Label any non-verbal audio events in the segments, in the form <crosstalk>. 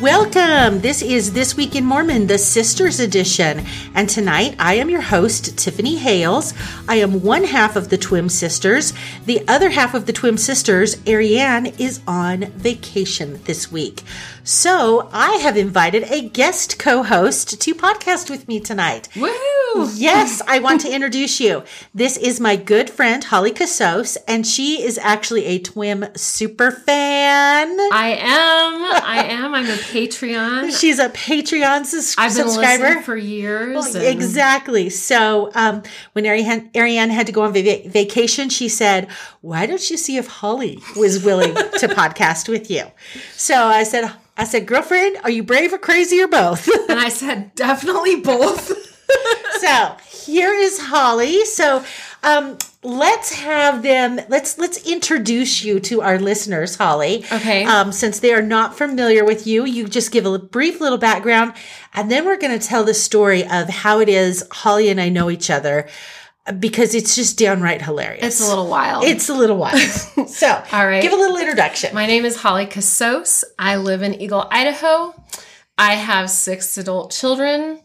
Welcome. This is This Week in Mormon, the Sisters Edition. And tonight I am your host, Tiffany Hales. I am one half of the Twin Sisters. The other half of the Twin Sisters, Ariane, is on vacation this week. So I have invited a guest co host to podcast with me tonight. Woohoo! Yes, I want to introduce you. This is my good friend, Holly Casos, and she is actually a TWIM super fan. I am. I am. I'm a Patreon. She's a Patreon sus- I've been subscriber. for years. Well, and- exactly. So um, when Ariane, Ariane had to go on va- vacation, she said, "Why don't you see if Holly was willing <laughs> to podcast with you?" So I said, "I said, girlfriend, are you brave or crazy or both?" <laughs> And I said, definitely both. <laughs> so here is Holly. So um, let's have them. Let's let's introduce you to our listeners, Holly. Okay. Um, since they are not familiar with you, you just give a brief little background, and then we're going to tell the story of how it is Holly and I know each other, because it's just downright hilarious. It's a little wild. It's a little wild. <laughs> so, All right. give a little introduction. My name is Holly Casos. I live in Eagle, Idaho. I have six adult children,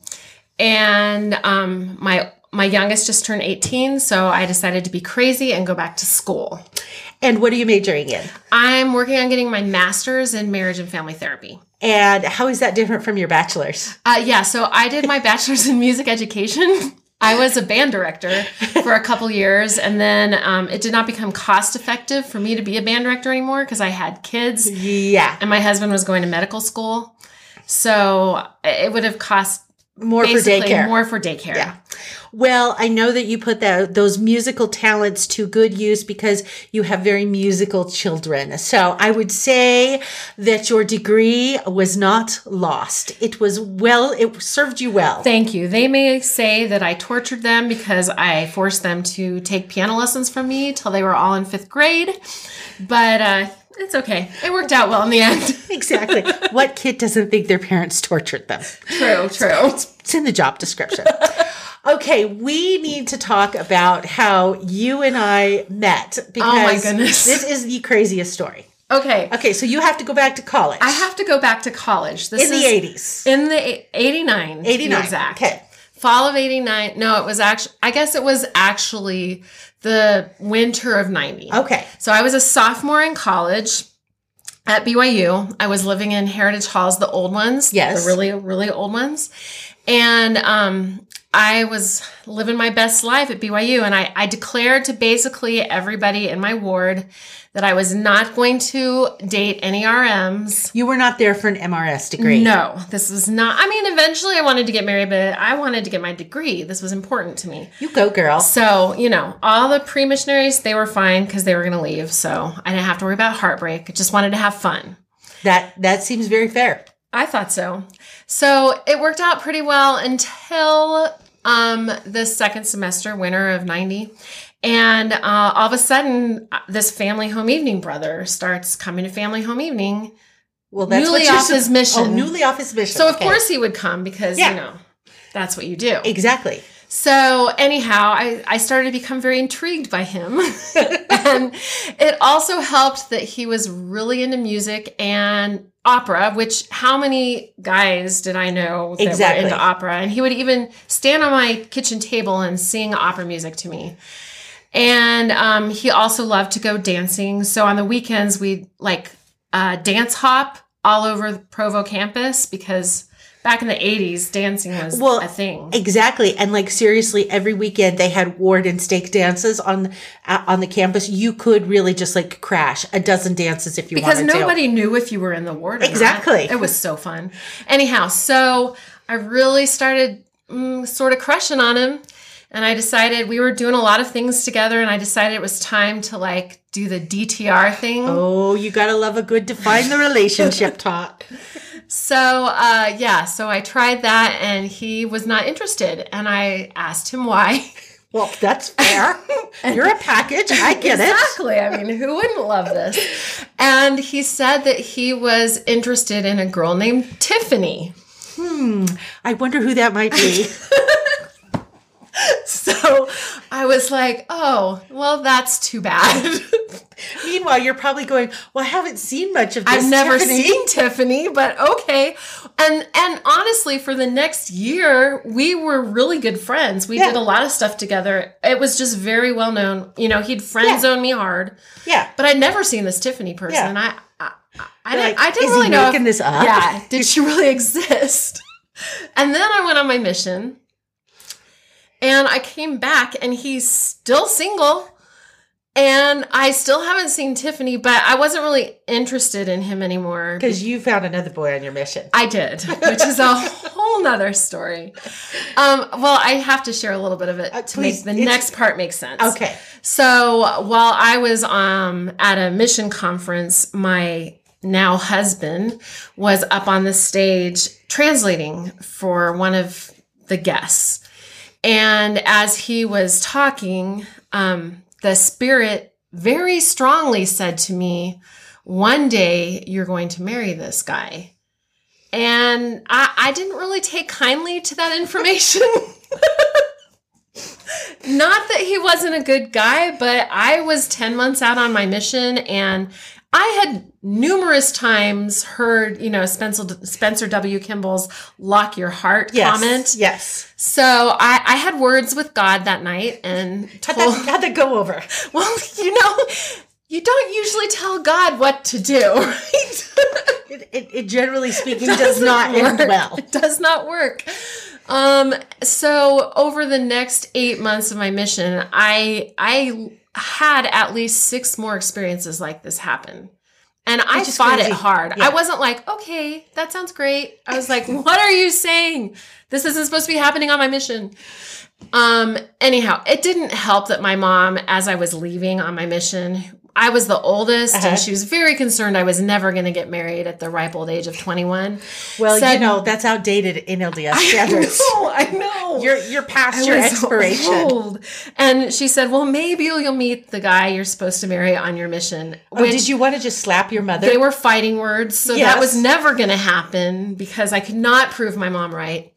and um, my my youngest just turned 18, so I decided to be crazy and go back to school. and what are you majoring in? I'm working on getting my master's in marriage and family therapy. And how is that different from your bachelor's? Uh, yeah, so I did my <laughs> bachelor's in music education. I was a band director for a couple years, and then um, it did not become cost effective for me to be a band director anymore because I had kids Yeah, and my husband was going to medical school. So it would have cost more for daycare. more for daycare. Yeah. Well, I know that you put that those musical talents to good use because you have very musical children. So I would say that your degree was not lost. It was well, it served you well. Thank you. They may say that I tortured them because I forced them to take piano lessons from me till they were all in fifth grade. But uh, it's okay. It worked out well in the end. <laughs> exactly. what kid doesn't think their parents tortured them? true, true. It's in the job description. Okay, we need to talk about how you and I met because Oh my goodness. this is the craziest story. Okay. Okay, so you have to go back to college. I have to go back to college. This is in the eighties. in the eight- 89 to be 89, exact okay. fall of 89 no it was actually i guess it was actually the winter of 90 Okay. so i was a sophomore in college at byu i was living in heritage halls the old ones Yes. the really really old ones and um I was living my best life at BYU, and I, I declared to basically everybody in my ward that I was not going to date any RMs. You were not there for an MRS degree. No, this was not. I mean, eventually I wanted to get married, but I wanted to get my degree. This was important to me. You go, girl. So, you know, all the pre missionaries, they were fine because they were going to leave. So I didn't have to worry about heartbreak. I just wanted to have fun. That that seems very fair. I thought so. So it worked out pretty well until um, the second semester, winter of 90. And uh, all of a sudden, this family home evening brother starts coming to family home evening. Well, that's Newly what off his mission. Oh, newly off his mission. So, of Okay. course, he would come because, Yeah. you know, that's what you do. exactly. So anyhow, I, I started to become very intrigued by him. <laughs> and it also helped that he was really into music and opera, which how many guys did I know that Exactly. were into opera? And he would even stand on my kitchen table and sing opera music to me. And um, he also loved to go dancing. So on the weekends, we'd like uh, dance hop all over the Provo campus because back in the 80s, dancing was Well, a thing. Exactly. And like seriously, every weekend they had ward and stake dances on uh, on the campus. You could really just like crash a dozen dances if you because nobody knew if you were in the ward. Or not. Exactly. It was so fun. Anyhow, so I really started mm, sort of crushing on him. And I decided we were doing a lot of things together, and I decided it was time to like do the DTR thing. Oh, you gotta love a good define the relationship talk. <laughs> So, uh, yeah, so I tried that, and he was not interested. And I asked him why. <laughs> Well, that's fair. <laughs> You're a package. I get it. Exactly. I mean, who wouldn't love this? And he said that he was interested in a girl named Tiffany. Hmm. I wonder who that might be. <laughs> <laughs> so I was like, oh, well, that's too bad. <laughs> Meanwhile, you're probably going, "Well, I haven't seen much of this." I've never Tiffany." seen Tiffany, but okay. And and honestly, for the next year, we were really good friends. We Yeah. did a lot of stuff together. It was just very well known. You know, he'd friend Yeah. zone me hard, Yeah. but I'd never seen this Tiffany person. Yeah. And I, I, I, didn't, like, I didn't "Is he really know. making this up?" Yeah, did <laughs> she really exist? and then I went on my mission, and I came back, and he's still single. And I still haven't seen Tiffany, but I wasn't really interested in him anymore. Because you found another boy on your mission. I did, which is a whole nother story. Um, well, I have to share a little bit of it Uh, to please, make the next part make sense. Okay. So while I was um, at a mission conference, my now husband was up on the stage translating for one of the guests. And as he was talking, um, the spirit very strongly said to me, One day you're going to marry this guy. And I, I didn't really take kindly to that information. <laughs> Not that he wasn't a good guy, but I was 10 months out on my mission and I had numerous times heard, you know, Spencer, Spencer W. Kimball's lock your heart Yes. comment. Yes. So I, I had words with God that night and How'd told, that, how'd that go over? <laughs> well, you know, you don't usually tell God what to do, right? <laughs> It, it, it generally speaking It does not end work. well. It does not work. Um, so over the next eight months of my mission, I I had at least six more experiences like this happen. And I fought crazy. it hard. Yeah. I wasn't like, okay, that sounds great. I was like, <laughs> what are you saying? This isn't supposed to be happening on my mission. Um, anyhow, it didn't help that my mom, as I was leaving on my mission, I was the oldest Uh-huh. and she was very concerned I was never going to get married at the ripe old age of 21. Well, Said- you know, that's outdated in LDS <laughs> I standards. know, I know. You're, you're past I your was expiration. old. And she said, Well, maybe you'll meet the guy you're supposed to marry on your mission. Oh, did you want to just slap your mother? They were fighting words, so Yes. that was never going to happen because I could not prove my mom right.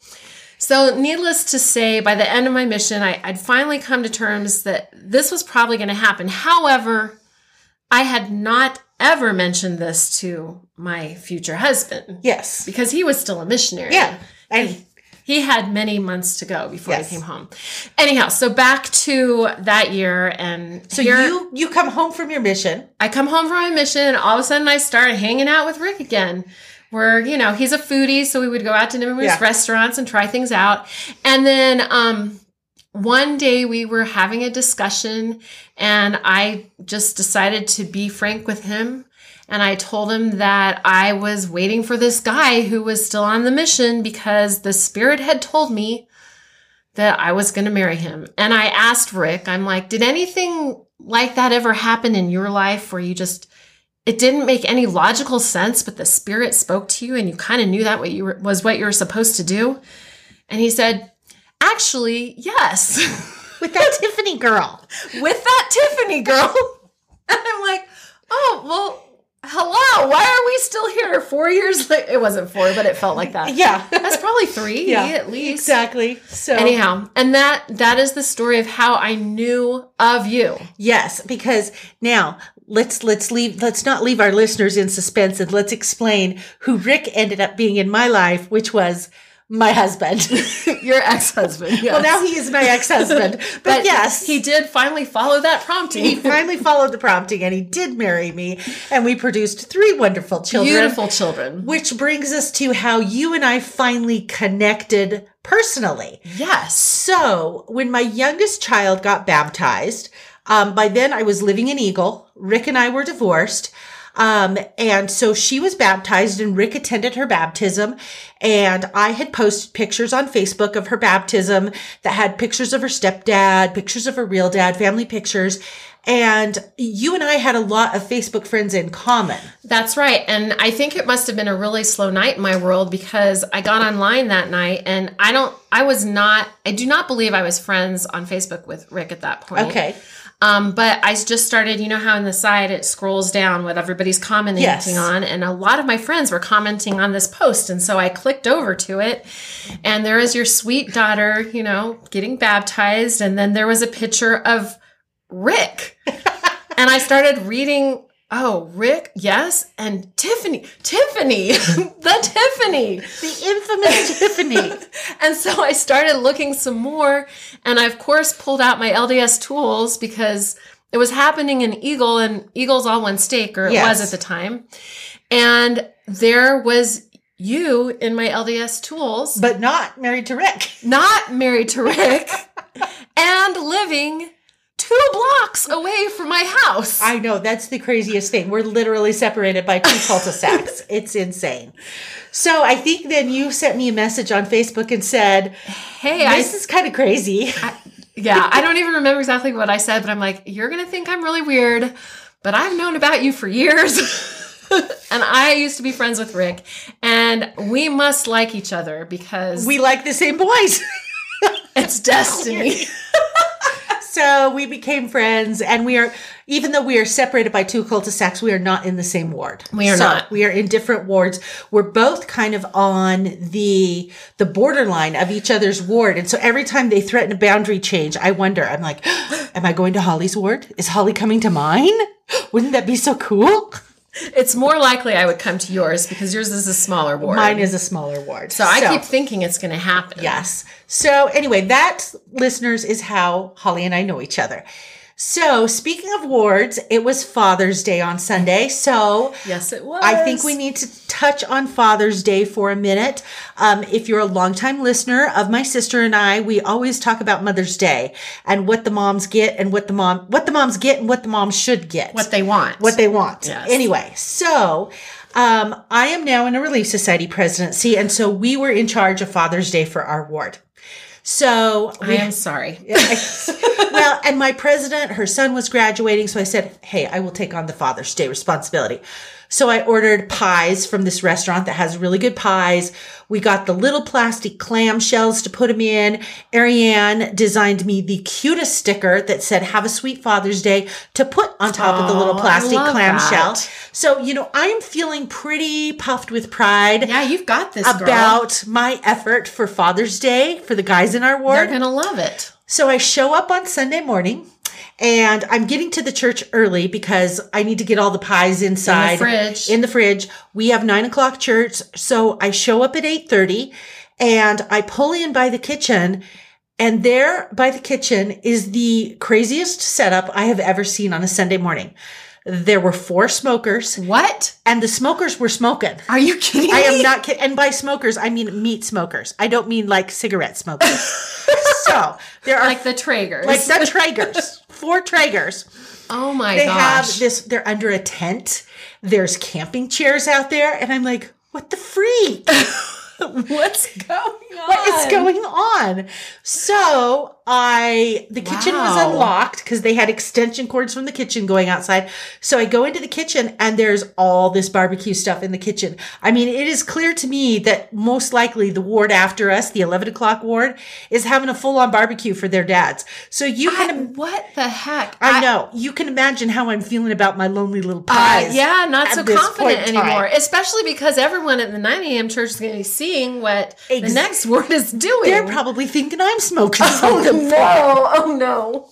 So, needless to say, by the end of my mission, I, I'd finally come to terms that this was probably going to happen. However, I had not ever mentioned this to my future husband yes. because he was still a missionary. Yeah. And He had many months to go before Yes. he came home. Anyhow, so back to that year, and so here you you come home from your mission. I come home from my mission, and all of a sudden I start hanging out with Rick again. Where you know he's a foodie, so we would go out to numerous Yeah. restaurants and try things out. And then um, one day we were having a discussion, and I just decided to be frank with him. And I told him that I was waiting for this guy who was still on the mission because the spirit had told me that I was going to marry him. And I asked Rick, I'm like, did anything like that ever happen in your life where you just, it didn't make any logical sense, but the spirit spoke to you and you kind of knew that what you were, was what you were supposed to do? And he said, actually, yes, <laughs> With that Tiffany girl. with that Tiffany girl. <laughs> And I'm like, oh, well, hello, why are we still here four years later? It wasn't four, but it felt like that. Yeah. <laughs> That's probably three Yeah, at least. Exactly. So Anyhow, and that that is the story of how I knew of you. Yes, because now let's let's leave let's not leave our listeners in suspense and let's explain who Rick ended up being in my life, which was my husband. <laughs> Your ex-husband. Yes. <laughs> well, now he is my ex-husband. <laughs> But, yes, he did finally follow that prompting. he finally followed the prompting and he did marry me and we produced three wonderful children. Beautiful children. Which brings us to how you and I finally connected personally. Yes. So, when my youngest child got baptized, um, by then I was living in Eagle. Rick and I were divorced. Um, and so she was baptized and Rick attended her baptism. And I had posted pictures on Facebook of her baptism that had pictures of her stepdad, pictures of her real dad, family pictures. And you and I had a lot of Facebook friends in common. That's right. And I think it must have been a really slow night in my world because I got online that night and I don't, I was not, I do not believe I was friends on Facebook with Rick at that point. Okay. Um, but I just started, you know how on the side it scrolls down what everybody's commenting Yes. on, and a lot of my friends were commenting on this post, and so I clicked over to it, and there is your sweet daughter, you know, getting baptized, and then there was a picture of Rick, <laughs> and I started reading. Oh, Rick, yes, and Tiffany, Tiffany, <laughs> the Tiffany. The infamous <laughs> Tiffany. And so I started looking some more, and I of course pulled out my LDS tools because it was happening in Eagle, and Eagle's all one stake, or it Yes. was at the time. And there was you in my LDS tools, But not married to Rick. not married to Rick, <laughs> and living two blocks away from my house. I know that's the craziest thing. We're literally separated by two cul-de-sacs. <laughs> it's insane. So I think then you sent me a message on Facebook and said, hey, I "This is kind of crazy." Yeah, I don't even remember exactly what I said, but I'm like, you're going to think I'm really weird, but I've known about you for years. <laughs> and I used to be friends with Rick, and we must like each other because we like the same boys. <laughs> it's destiny. So we became friends, and we are even though we are separated by two cul-de-sacs, we are not in the same ward. We are So not. We are in different wards. We're both kind of on the the borderline of each other's ward, and so every time they threaten a boundary change, I wonder. I'm like, <gasps> am I going to Holly's ward? Is Holly coming to mine? <gasps> Wouldn't that be so cool? It's more likely I would come to yours because yours is a smaller ward. Mine is a smaller ward. so I keep thinking it's going to happen. Yes. So anyway, that listeners is how Holly and I know each other. So speaking of wards, it was Father's Day on Sunday. So Yes, it was. I think we need to touch on Father's Day for a minute. Um, if you're a longtime listener of my sister and I, we always talk about Mother's Day and what the moms get and what the mom what the moms get and what the moms should get what they want. what they want. Yes. Anyway, so um, I am now in a Relief Society presidency, and so we were in charge of Father's Day for our ward. So I am sorry. <laughs> well, and my president, her son was graduating, so I said, "Hey, I will take on the Father's Day responsibility." So I ordered pies from this restaurant that has really good pies. We got the little plastic clam shells to put them in. Ariane designed me the cutest sticker that said "Have a sweet Father's Day" to put on top of the little plastic clam that. shell. So you know, I am feeling pretty puffed with pride Yeah, you've got this, girl. about my effort for Father's Day for the guys in our ward. They're going to love it. So I show up on Sunday morning and I'm getting to the church early because I need to get all the pies inside fridge. In the fridge. We have nine o'clock church. So I show up at 830 and I pull in by the kitchen and there by the kitchen is the craziest setup I have ever seen on a Sunday morning. There were four smokers What? and the smokers were smoking. Are you kidding I am not kidding. And by smokers, I mean meat smokers. I don't mean like cigarette smokers. <laughs> so there are like the Traegers. like the Traegers, four Traegers. oh my They gosh. have this. They're under a tent. There's camping chairs out there, and I'm like, what the freak? <laughs> What's going on? What is going on? So I, the kitchen was unlocked because they had extension cords from the kitchen going outside. So I go into the kitchen and there's all this barbecue stuff in the kitchen. I mean, it is clear to me that most likely the ward after us, the 11 o'clock ward, is having a full on barbecue for their dads. So you I- can, what the heck? I, know, you can imagine how I'm feeling about my lonely little Uh, yeah, not so confident anymore. Especially because everyone at the 9 a.m. church is going to be seeing what the Ex- next word is doing. They're probably thinking I'm smoking oh something. no! <laughs> Oh no!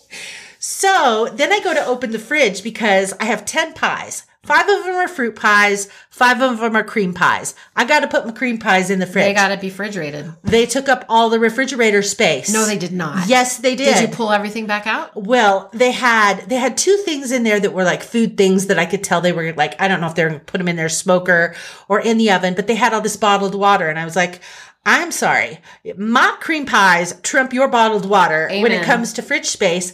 So then I go to open the fridge because I have 10 pies. Five of them are fruit pies. Five of them are cream pies. I got to put my cream pies in the fridge. They got to be refrigerated. They took up all the refrigerator space. No, they did not. Yes, they did. Did you pull everything back out? well, they had they had two things in there that were like food things that I could tell they were like I don't know if they're going to put them in their smoker or in the oven, but they had all this bottled water, and I was like, I'm sorry, my cream pies trump your bottled water when it comes to fridge space.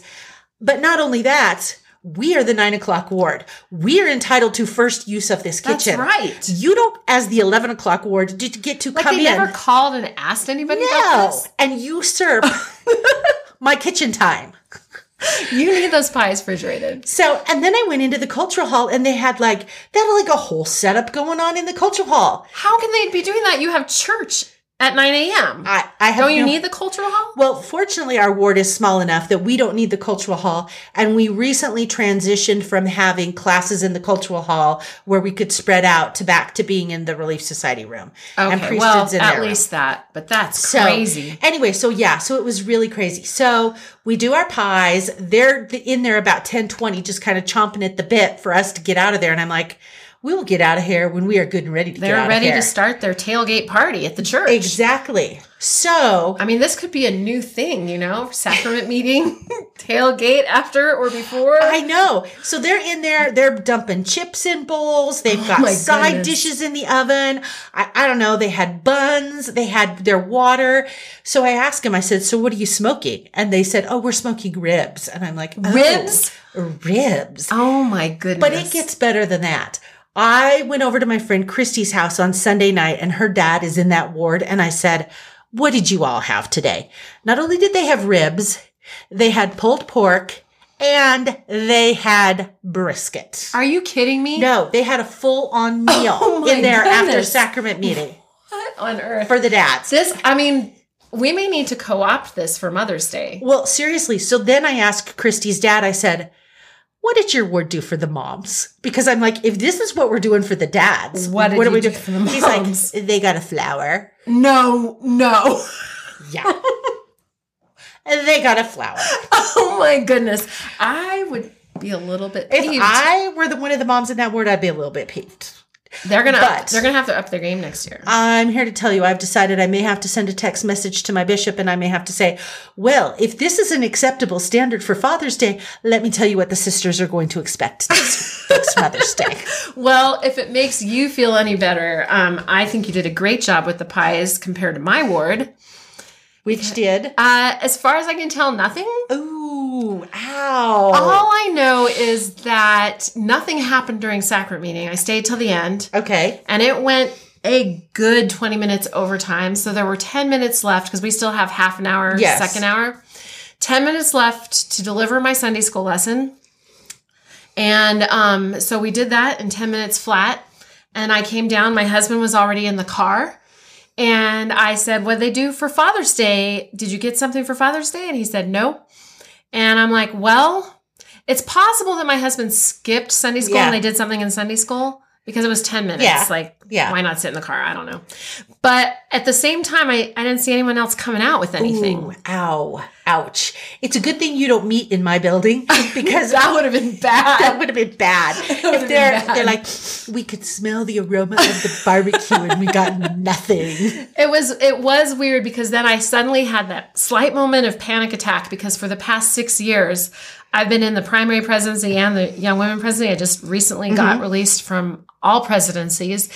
But not only that, we are the nine o'clock ward. We are entitled to first use of this That's kitchen. right. You don't, as the eleven o'clock ward, did get to Like come they in. never called and asked anybody no, and usurp <laughs> my kitchen time. You need those pies refrigerated. So, and then I went into the cultural hall and they had like, they had like a whole setup going on in the cultural hall. How can they be doing that? You have church at 9 a.m. I, I have Don't you no- need the cultural hall? Well, fortunately, our ward is small enough that we don't need the cultural hall. And we recently transitioned from having classes in the cultural hall where we could spread out to back to being in the Relief Society room. and Okay, well, in at their room. least that, but that's So, crazy. Anyway, so yeah, so it was really crazy. So we do our pies. They're in there about 10, 20, just kind of chomping at the bit for us to get out of there. And I'm like, we will get out of here when we are good and ready to get They're ready to start their tailgate party at the church. Exactly. So I mean, this could be a new thing, you know, sacrament meeting, <laughs> tailgate after or before. I know. So they're in there, they're dumping chips in bowls. They've oh got Oh my side goodness. dishes in the oven. I, I don't know. They had buns, they had their water. So I asked him, I said, So what are you smoking? And they said, Oh, we're smoking ribs. And I'm like, oh, Ribs? Ribs. oh my goodness! But it gets better than that. I went over to my friend Christy's house on Sunday night and her dad is in that ward. And I said, What did you all have today? Not only did they have ribs, they had pulled pork and they had brisket. Are you kidding me? No, they had a full on <laughs> oh meal Oh in there after sacrament meeting What on earth? for the dads. this, I mean, we may need to co-opt this for Mother's Day. Well, seriously. So then I asked Christy's dad, I said, what did your ward do for the moms? Because I'm like, if this is what we're doing for the dads, What did do we do do for the moms? He's like, they got a flower. No, no. Yeah. They got a flower. <laughs> oh my goodness. I would be a little bit If peeved. I were the one of the moms in that ward, I'd be a little bit peeved. They're gonna but- they're gonna have to up their game next year. I'm here to tell you, I've decided I may have to send a text message to my bishop and I may have to say, well, if this is an acceptable standard for Father's Day, let me tell you what the sisters are going to expect next, <laughs> next Mother's Day. Well, if it makes you feel any better, um, I think you did a great job with the pies compared to my ward. Which did. Uh, as far as I can tell, nothing. Ooh, ow. All I know is that nothing happened during sacrament meeting. I stayed till the end, Okay. and it went a good 20 minutes overtime. So there were 10 minutes left because we still have half an hour, Yes. second hour. 10 minutes left to deliver my Sunday school lesson. And um, so we did that in 10 minutes flat. And I came down. My husband was already in the car. And I said, What they do for Father's Day? Did you get something for Father's Day? And he said, No. And I'm like, Well, it's possible that my husband skipped Sunday school Yeah. and they did something in Sunday school because it was 10 minutes. Yeah. Like, Yeah. why not sit in the car? I don't know. But at the same time, I, I didn't see anyone else coming out with anything. Ooh, ow. Ouch. It's a good thing you don't meet in my building <laughs> because That would have been bad. that would have been bad. <laughs> if they're bad. they're like, we could smell the aroma of the barbecue and we got nothing. <laughs> It was it was weird because then I suddenly had that slight moment of panic attack because for the past six years I've been in the primary presidency and the young women presidency. I just recently Mm-hmm. got released from all presidencies,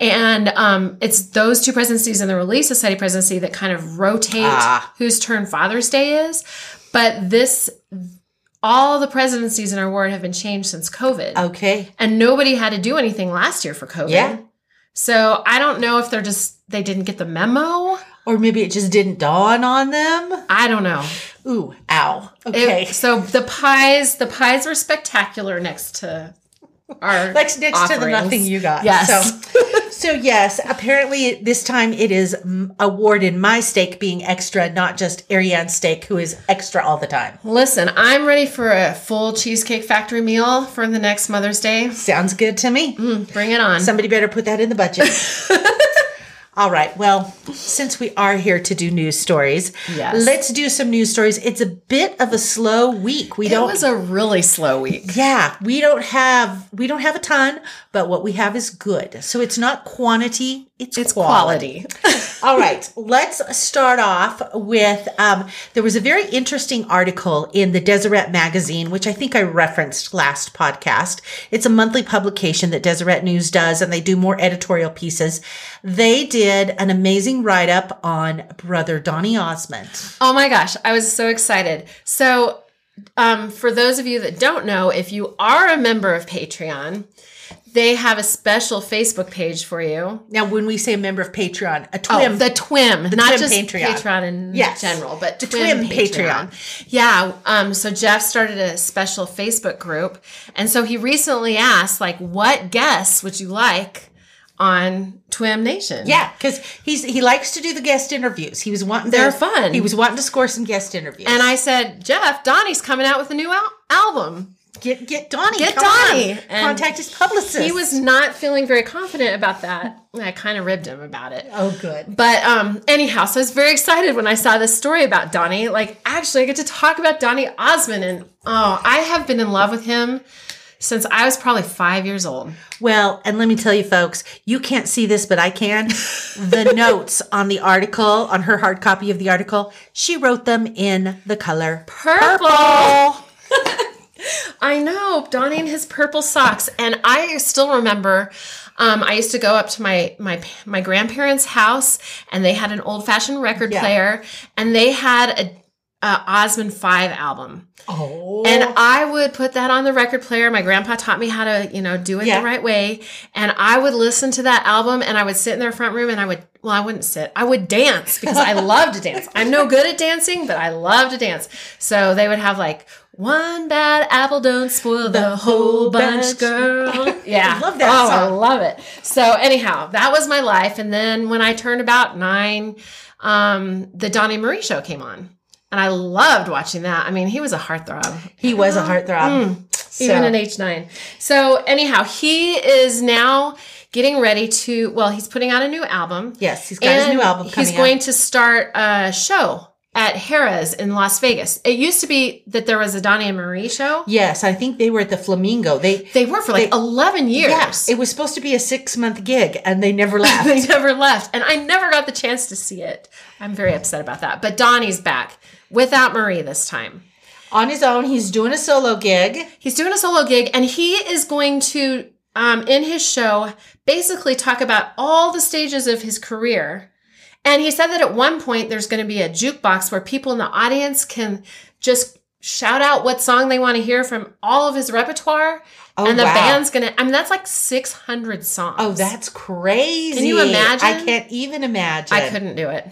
and um, it's those two presidencies and the Relief Society presidency that kind of rotate Ah. whose turn Father's Day is. But this, all the presidencies in our ward have been changed since COVID Okay. and nobody had to do anything last year for COVID. Yeah. So I don't know if they're just they didn't get the memo. Or maybe it just didn't dawn on them. I don't know. Ooh, ow. It- Okay. so the pies, the pies were spectacular next to our <laughs> next next to the nothing you got. Yes. So, <laughs> so yes, apparently this time it is mm, awarded my stake being extra, not just Ariane stake, who is extra all the time. Listen, I'm ready for a full cheesecake factory meal for the next Mother's Day. Sounds good to me. Bring it on. Somebody better put that in the budget. <laughs> All right. Well, since we are here to do news stories, Yes. let's do some news stories. It's a bit of a slow week. We it don't It was a really slow week. Yeah, we don't have we don't have a ton, but what we have is good. So it's not quantity, it's, It's quality. quality. <laughs> All right, let's start off with um, there was a very interesting article in the Deseret magazine, which I think I referenced last podcast. It's a monthly publication that Deseret News does, and they do more editorial pieces. They did an amazing write up on Brother Donny Osmond. Oh my gosh, I was so excited. So, um, for those of you that don't know, if you are a member of Patreon, they have a special Facebook page for you. Now, when we say a member of Patreon, a Oh, twim, the TWIM, not Twim just Patreon. Patreon, in Yes. general, but The TWIM, Twim Patreon. Patreon. Yeah. Um, so Jeff started a special Facebook group, and so he recently asked, like, what guests would you like on Twim Nation. Yeah, because he's he likes to do the guest interviews. He was wanting They're to, fun. He was wanting to score some guest interviews. And I said, Jeff, Donny's coming out with a new al- album. Get get Donny. Get. Donny. Contact his publicist. He was not feeling very confident about that. I kind of ribbed him about it. Oh, good. But um, anyhow, so I was very excited when I saw this story about Donny. Like, actually, I get to talk about Donny Osmond, and oh, I have been in love with him since I was probably five years old. Well, and let me tell you, folks, you can't see this, but I can. the <laughs> notes on the article, on her hard copy of the article, she wrote them in the color Purple. purple. I know donning his purple socks, and I still remember. Um, I used to go up to my my my grandparents' house, and they had an old fashioned record Yeah. player, and they had a, a Osmond Five album. Oh, And I would put that on the record player. My grandpa taught me how to, you know, do it Yeah. the right way. And I would listen to that album and I would sit in their front room and I would, well, I wouldn't sit. I would dance because I <laughs> love to dance. I'm no good at dancing, but I love to dance. So they would have like, one bad apple don't spoil the, whole bunch, bunch. girl. <laughs> Yeah. I love that Oh, I love it. So anyhow, that was my life. And then when I turned about nine, um, the Donny Marie show came on. And I loved watching that. I mean, he was a heartthrob he was a heartthrob. So- even an H nine. So anyhow, he is now getting ready to. Well, he's putting out a new album. yes, he's got his new album coming He's going out. to start a show at Harrah's in Las Vegas. It used to be that there was a Donny and Marie show. Yes, I think they were at the Flamingo. They They were for like They- eleven years. Yes, it was supposed to be a six month gig, and they never <laughs> left. they never left, and I never got the chance to see it. I'm very upset about that. But Donny's back without Marie this time. On his own, he's doing a solo gig. He's doing a solo gig and he is going to, um, in his show, basically talk about all the stages of his career. And he said that at one point there's going to be a jukebox where people in the audience can just shout out what song they want to hear from all of his repertoire. Oh, and the wow. band's going to, I mean, that's like 600 songs. Oh, that's crazy. Can you imagine? I can't even imagine. I couldn't do it.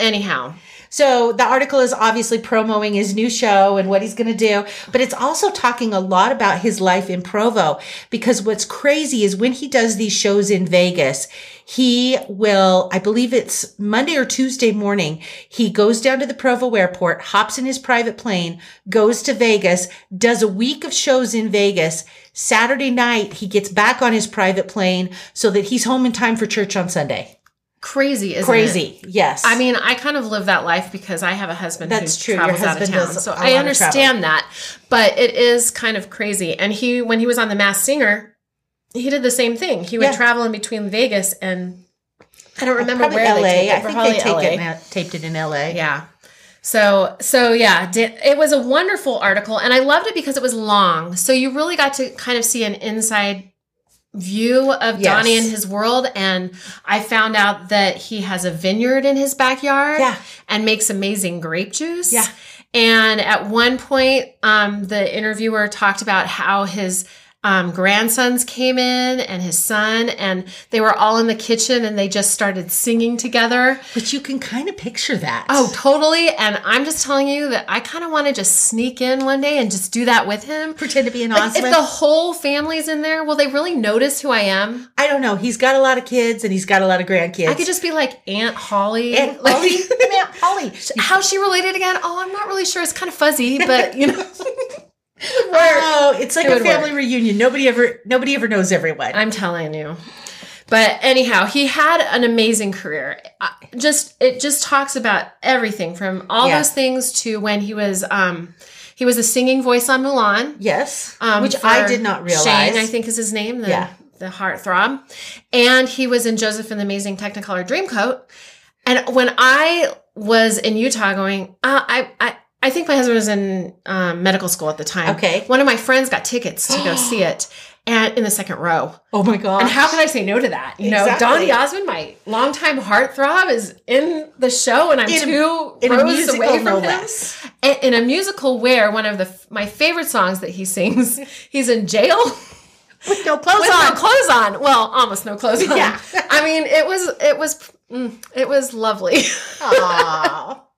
Anyhow, So the article is obviously promoting his new show and what he's going to do, but it's also talking a lot about his life in Provo because what's crazy is when he does these shows in Vegas, he will, I believe it's Monday or Tuesday morning, he goes down to the Provo airport, hops in his private plane, goes to Vegas, does a week of shows in Vegas. Saturday night, he gets back on his private plane so that he's home in time for church on Sunday. crazy, isn't it? Crazy. Yes. I mean, I kind of live that life because I have a husband That's who true. Travels out of town. So I understand that. But it is kind of crazy. And he when he was on the Masked Singer, he did the same thing. He would Yeah. travel in between Vegas and I don't remember Probably where LA. they taped it, I think probably they taped LA. it, in, taped it in LA. Yeah. So so yeah, it was a wonderful article and I loved it because it was long. So you really got to kind of see an inside view of Yes. Donny and his world and I found out that he has a vineyard in his backyard Yeah. and makes amazing grape juice. Yeah. And at one point um the interviewer talked about how his um, grandsons came in and his son, and they were all in the kitchen and they just started singing together. But you can kind of picture that. Oh, totally. And I'm just telling you that I kind of want to just sneak in one day and just do that with him. pretend to be an Like, if the whole family's in there, will they really notice who I am? I don't know. He's got a lot of kids and he's got a lot of grandkids. I could just be like Aunt Holly. Aunt <laughs> Like- Holly. <laughs> Aunt Holly. How's she related again? Oh, I'm not really sure. It's kind of fuzzy, but you know. <laughs> Oh, it's like It a family work. reunion. Nobody ever, nobody ever knows everyone. I'm telling you. But anyhow, he had an amazing career. Just it just talks about everything from all Yeah. those things to when he was um he was a singing voice on Mulan. yes, um, which I did not realize. Shane, I think is his name. The, Yeah. the heartthrob, and he was in Joseph and the Amazing Technicolor Dreamcoat. And when I was in Utah, going, uh, I, I, I think my husband was in um, medical school at the time. Okay. one of my friends got tickets to go <gasps> see it, and in the second row. Oh my god! And how can I say no to that? You know, Exactly. Donny Osmond, my longtime heartthrob, is in the show, and I'm In two in a rows musical, away from no him. less. In in a musical where one of the my favorite songs that he sings, <laughs> he's in jail with no clothes with on? no clothes on. Well, almost no clothes on. Yeah. I mean, it was it was mm, it was lovely. Aw. <laughs>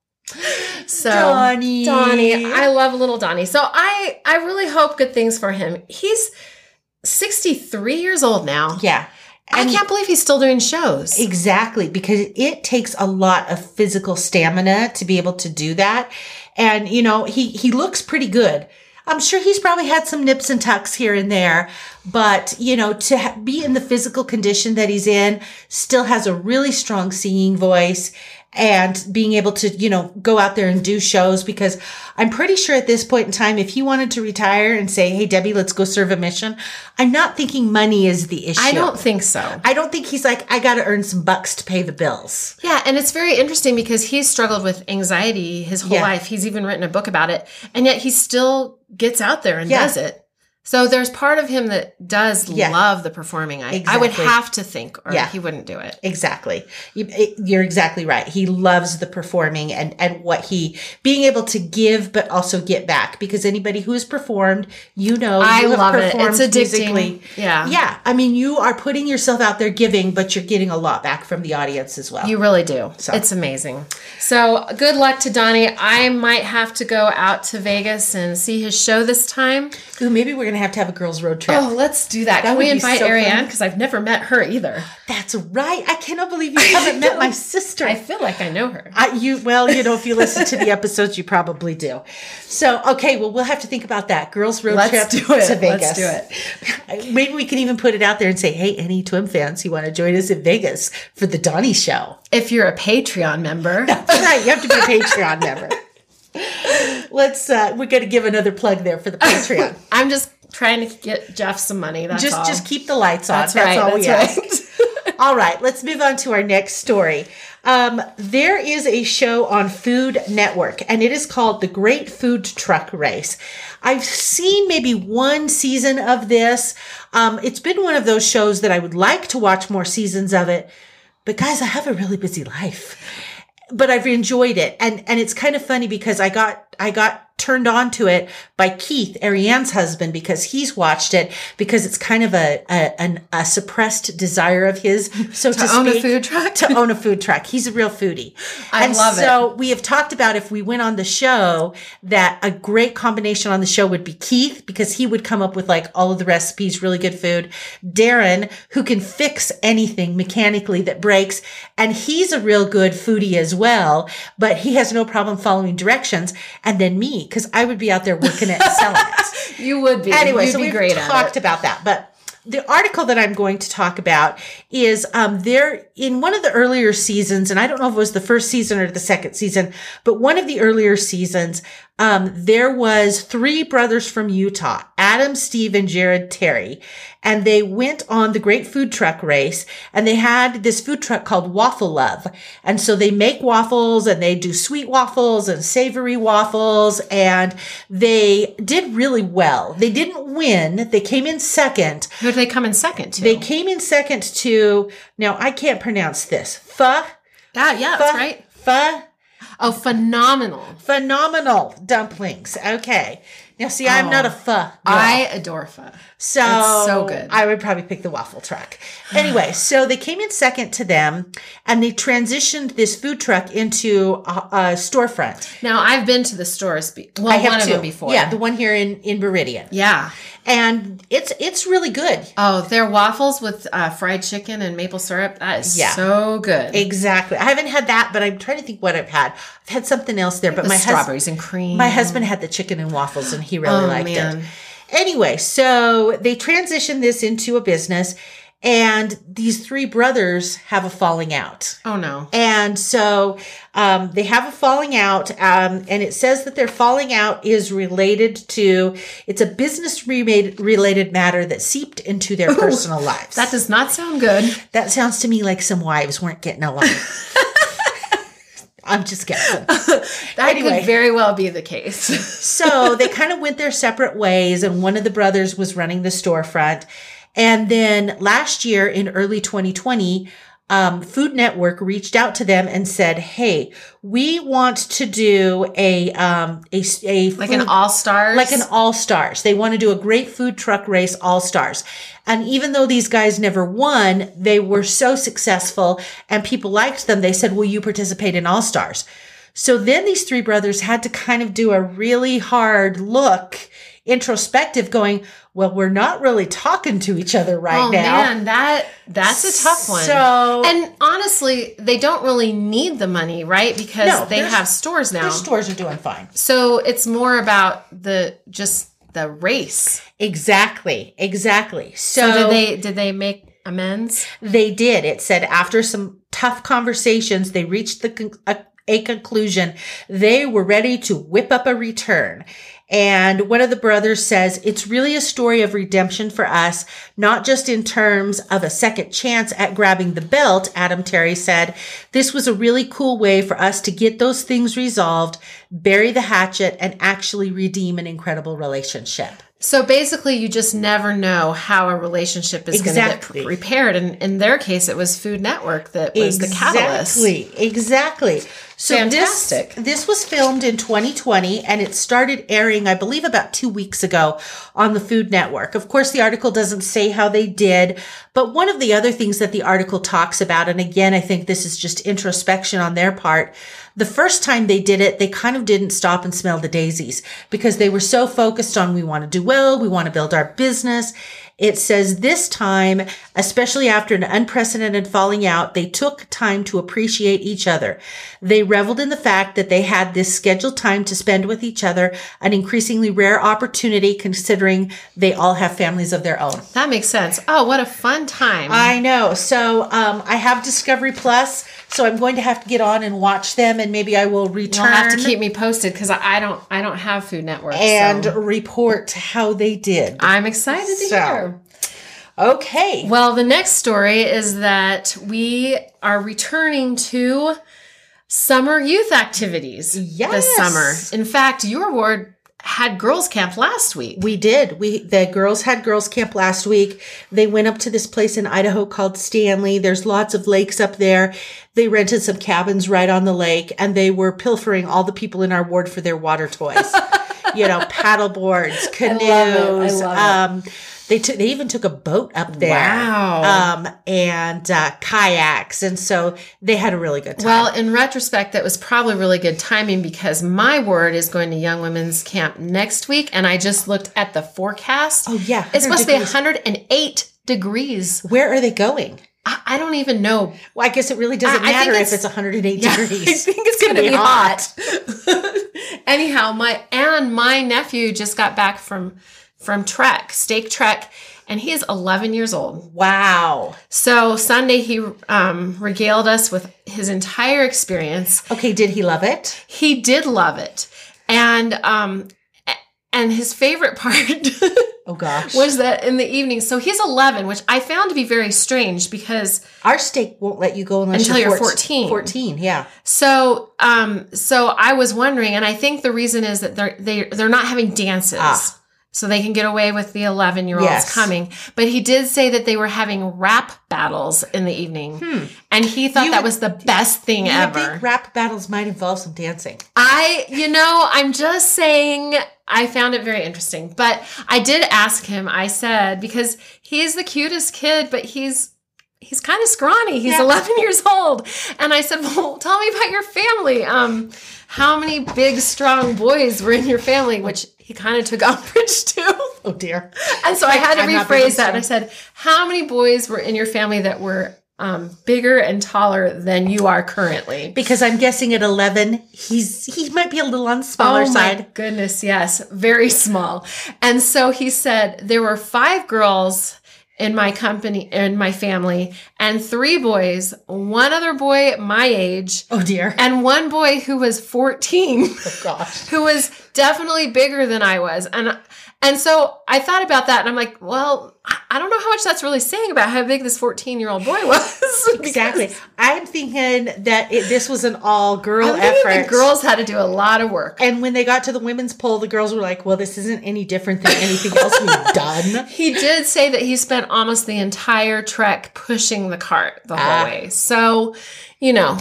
So Donny. Donny, I love little Donny. So I I really hope good things for him. He's 63 years old now. yeah. I can't believe he's still doing shows. Exactly, because it takes a lot of physical stamina to be able to do that. And, you know, he, he looks pretty good. I'm sure he's probably had some nips and tucks here and there, but, you know, to ha- be in the physical condition that he's in, still has a really strong singing voice and being able to, you know, go out there and do shows because I'm pretty sure at this point in time, if he wanted to retire and say, Hey, Debbie, let's go serve a mission, I'm not thinking money is the issue. I don't think so. I don't think he's like, I got to earn some bucks to pay the bills. Yeah, and it's very interesting because he's struggled with anxiety his whole Yeah. life. He's even written a book about it, and yet he still gets out there and Yeah. does it. So there's part of him that does Yeah. love the performing. I, I would have to think, or Yeah. he wouldn't do it. Exactly. You, you're exactly right. He loves the performing and, and what he, being able to give, but also get back because anybody who has performed, you know, I you love it. It's addicting. musically. Yeah. Yeah. I mean, you are putting yourself out there giving, but you're getting a lot back from the audience as well. You really do. It's amazing. So good luck to Donny. I might have to go out to Vegas and see his show this time. Ooh, maybe we're going to have to have a girls road trip. Oh, let's do that. Can would we invite so Ariane? Because I've never met her either. That's right. I cannot believe you haven't <laughs> met my sister. I feel like I know her. I, you well, you know, if you listen to the episodes, you probably do. So, okay, well, we'll have to think about that. Girls road Let's trip do it. to Vegas. Let's do it. <laughs> Maybe we can even put it out there and say, "Hey, any Twim fans who want to join us in Vegas for the Donny Show?" If you're a Patreon member, <laughs> That's right. You have to be a Patreon member. Let's. uh We're going to give another plug there for the Patreon. I'm just trying to get Jeff some money. That's just, all. just keep the lights on. That's That's, right. all we that's ask. <laughs> All right, let's move on to our next story. Um, there is a show on Food Network, and it is called The Great Food Truck Race. I've seen maybe one season of this. Um, it's been one of those shows that I would like to watch more seasons of it, but guys, I have a really busy life. But I've enjoyed it, and and it's kind of funny because I got I got turned on to it by Keith, Ariane's husband, because he's watched it because it's kind of a a, an, a suppressed desire of his, <laughs> so to, To own a speak, food truck? to own a food truck. He's a real foodie. I and love it. so we have talked about if we went on the show that a great combination on the show would be Keith because he would come up with like all of the recipes, really good food. Darren, who can fix anything mechanically that breaks. And he's a real good foodie as well, but he has no problem following directions. And then me, because I would be out there working it and selling it <laughs> you would be. anyway, You'd so be we've great at talked about that, but the article that I'm going to talk about is um, there in one of the earlier seasons, and I don't know if it was the first season or the second season, but one of the earlier seasons, um, there was three brothers from Utah, Adam, Steve, and Jared Terry, and they went on the Great Food Truck Race, and they had this food truck called Waffle Love, and so they make waffles, and they do sweet waffles and savory waffles, and they did really well. They didn't win; they came in second. Who did they come in second to? They came in second to now I can't pronounce this. Pho, Ah, yeah, that's right. pho, Oh, phenomenal. phenomenal dumplings. Okay. Now, see, I'm not a oh, pho. girl. I adore pho. So, It's so good. I would probably pick the waffle truck. Anyway, <sighs> so they came in second to them and they transitioned this food truck into a, a storefront. Now I've been to the stores. Be- well, I have one two. of them before. Yeah, the one here in, in Meridian. yeah. And it's, it's really good. Oh, their waffles with uh, fried chicken and maple syrup. That is Yeah. so good. Exactly. I haven't had that, but I'm trying to think what I've had. I've had something else there, but the my strawberries and cream. my husband had the chicken and waffles and he really Oh, liked man. it. Anyway, so they transitioned this into a business and these three brothers have a falling out. Oh no. And so um, they have a falling out, um, and it says that their falling out is related to it's a business related related matter that seeped into their <laughs> personal lives. That does not sound good. that sounds to me like some wives weren't getting along. <laughs> I'm just guessing. <laughs> That Anyway. could very well be the case. So they kind of went their separate ways, and one of the brothers was running the storefront. And then last year in early 2020, um, Food Network reached out to them and said, "Hey, we want to do a um, a, a like food- an all stars. like an all stars. They want to do a great food truck race all stars. And even though these guys never won, they were so successful and people liked them. They said, will you participate in all stars? So then these three brothers had to kind of do a really hard look introspective, going, well, we're not really talking to each other right oh now. man, that that's a tough one. So- and honestly, they don't really need the money, right? Because No, they have stores now. Their stores are doing fine. So it's more about the just the race. Exactly. Exactly. So, So, did they did they make amends? They did. It said after some tough conversations, they reached the con- a, a conclusion. They were ready to whip up a return. And one of the brothers says, it's really a story of redemption for us, not just in terms of a second chance at grabbing the belt. Adam Terry said, this was a really cool way for us to get those things resolved, bury the hatchet, and actually redeem an incredible relationship. So basically, you just never know how a relationship is Exactly. going to get repaired. And in their case, it was Food Network that was the catalyst. Exactly. Exactly. So Fantastic. this this was filmed in 2020 and it started airing I believe about 2 weeks ago on the Food Network. Of course the article doesn't say how they did, but one of the other things that the article talks about and again I think this is just introspection on their part, the first time they did it, they kind of didn't stop and smell the daisies because they were so focused on we want to do well, we want to build our business. It says this time, especially after an unprecedented falling out, they took time to appreciate each other. They reveled in the fact that they had this scheduled time to spend with each other, an increasingly rare opportunity considering they all have families of their own. That makes sense. Oh, what a fun time. I know. So um, I have Discovery Plus, so I'm going to have to get on and watch them, and maybe I will return You'll have to keep me posted because I don't I don't have Food Network. and so report how they did. I'm excited to So, hear. Okay. Well, the next story is that we are returning to summer youth activities yes. this summer. In fact, your ward had girls camp last week. We did. We the girls had girls camp last week. They went up to this place in Idaho called Stanley. There's lots of lakes up there. They rented some cabins right on the lake and they were pilfering all the people in our ward for their water toys. <laughs> you know, paddle boards, canoes. love it. I love um they took they even took a boat up there. Wow. Um and uh kayaks and so they had a really good time. Well, in retrospect, that was probably really good timing because my word is going to Young Women's Camp next week, and I just looked at the forecast. oh yeah. it's supposed to be 108 degrees. Where are they going? I, I don't even know. Well, I guess it really doesn't I- I think matter if it's- it's 108 <laughs> I degrees. I think it's going to be hot. <laughs> Anyhow, my and my nephew just got back from from Trek, Stake Trek, and he is 11 years old. Wow. So Sunday he um, regaled us with his entire experience. Okay, did he love it? He did love it, and um, and his favorite <laughs> part Oh gosh. was that in the evening. So he's 11, which I found to be very strange because Our state won't let you go unless Until you're you're 14. 14. 14, yeah. So, um, so I was wondering, and I think the reason is that they're they they're not having dances, Ah. So they can get away with the eleven year olds Yes. coming. But he did say that they were having rap battles in the evening, and he thought Hmm. You that would- was the best thing ever. think rap battles might involve some dancing. I, you know, I'm just saying. I found it very interesting, but I did ask him. I said because he's the cutest kid, but he's he's kind of scrawny. He's Yeah. 11 <laughs> years old. And I said, Well, tell me about your family. Um, how many big, strong boys were in your family? Which he kind of took <laughs> umbrage too. Oh dear. And so I had to I'm rephrase that. And I said, How many boys were in your family that were um, bigger and taller than you are currently? Because I'm guessing at 11, he's he might be a little on the smaller oh side. my goodness, yes, very small. And so he said there were five girls in my company in my family and three boys, one other boy my age Oh dear. and one boy who was 14 Oh gosh. <laughs> who was definitely bigger than I was. And and so I thought about that and I'm like, well, I don't know how much that's really saying about how big this 14 year old boy was. <laughs> Exactly. I'm thinking that it, this was an all girl effort. the girls had to do a lot of work. and when they got to the women's pull, the girls were like, well, this isn't any different than anything else we've <laughs> done. He did say that he spent almost the entire trek pushing the cart the whole Ah. way. So, you know,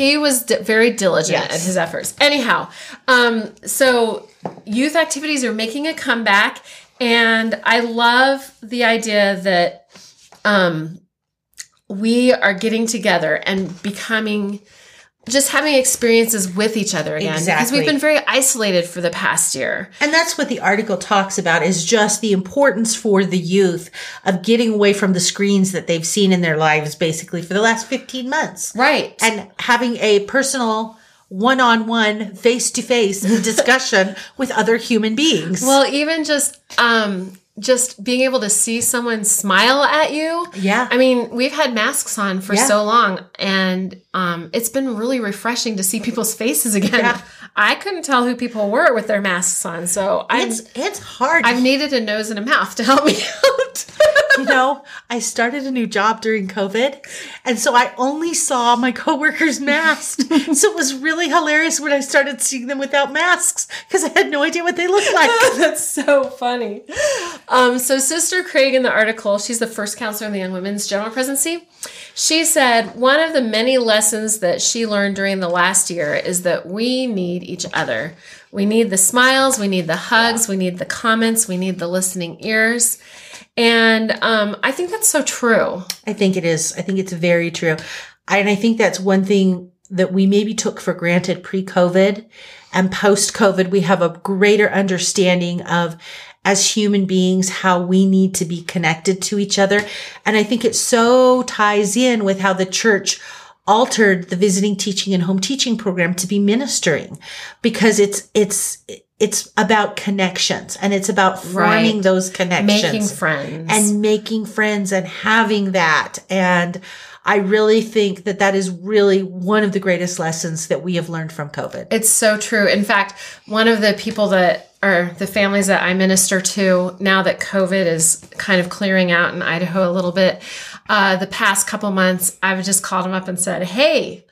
he was di- very diligent Yes. at his efforts. Anyhow, um, so youth activities are making a comeback, and I love the idea that um, we are getting together and becoming just having experiences with each other again because we've been very isolated for the past year. And that's what the article talks about is just the importance for the youth of getting away from the screens that they've seen in their lives basically for the last 15 months. Right. And having a personal one-on-one face-to-face <laughs> discussion with other human beings. well, even just um just being able to see someone smile at you. Yeah. I mean, we've had masks on for Yeah. so long and um it's been really refreshing to see people's faces again. Yeah. <laughs> I couldn't tell who people were with their masks on. So I it's it's hard. I've needed a nose and a mouth to help me <laughs> out. you know, I started a new job during COVID, and so I only saw my coworkers <laughs> masked. so it was really hilarious when I started seeing them without masks because I had no idea what they looked like. <laughs> That's so funny. Um, so, Sister Craig in the article, she's the first counselor in the Young Women's General Presidency. She said one of the many lessons that she learned during the last year is that we need each other. We need the smiles, we need the hugs, we need the comments, we need the listening ears. And um, I think that's so true. I think it is. I think it's very true. And I think that's one thing that we maybe took for granted pre COVID and post COVID. We have a greater understanding of as human beings, how we need to be connected to each other. And I think it so ties in with how the church altered the visiting teaching and home teaching program to be ministering because it's, it's, it's about connections and it's about forming Right. those connections Making friends. and making friends and having that. And I really think that that is really one of the greatest lessons that we have learned from COVID. It's so true. In fact, one of the people that are the families that I minister to now that COVID is kind of clearing out in Idaho a little bit, uh, the past couple months, I've just called them up and said, Hey,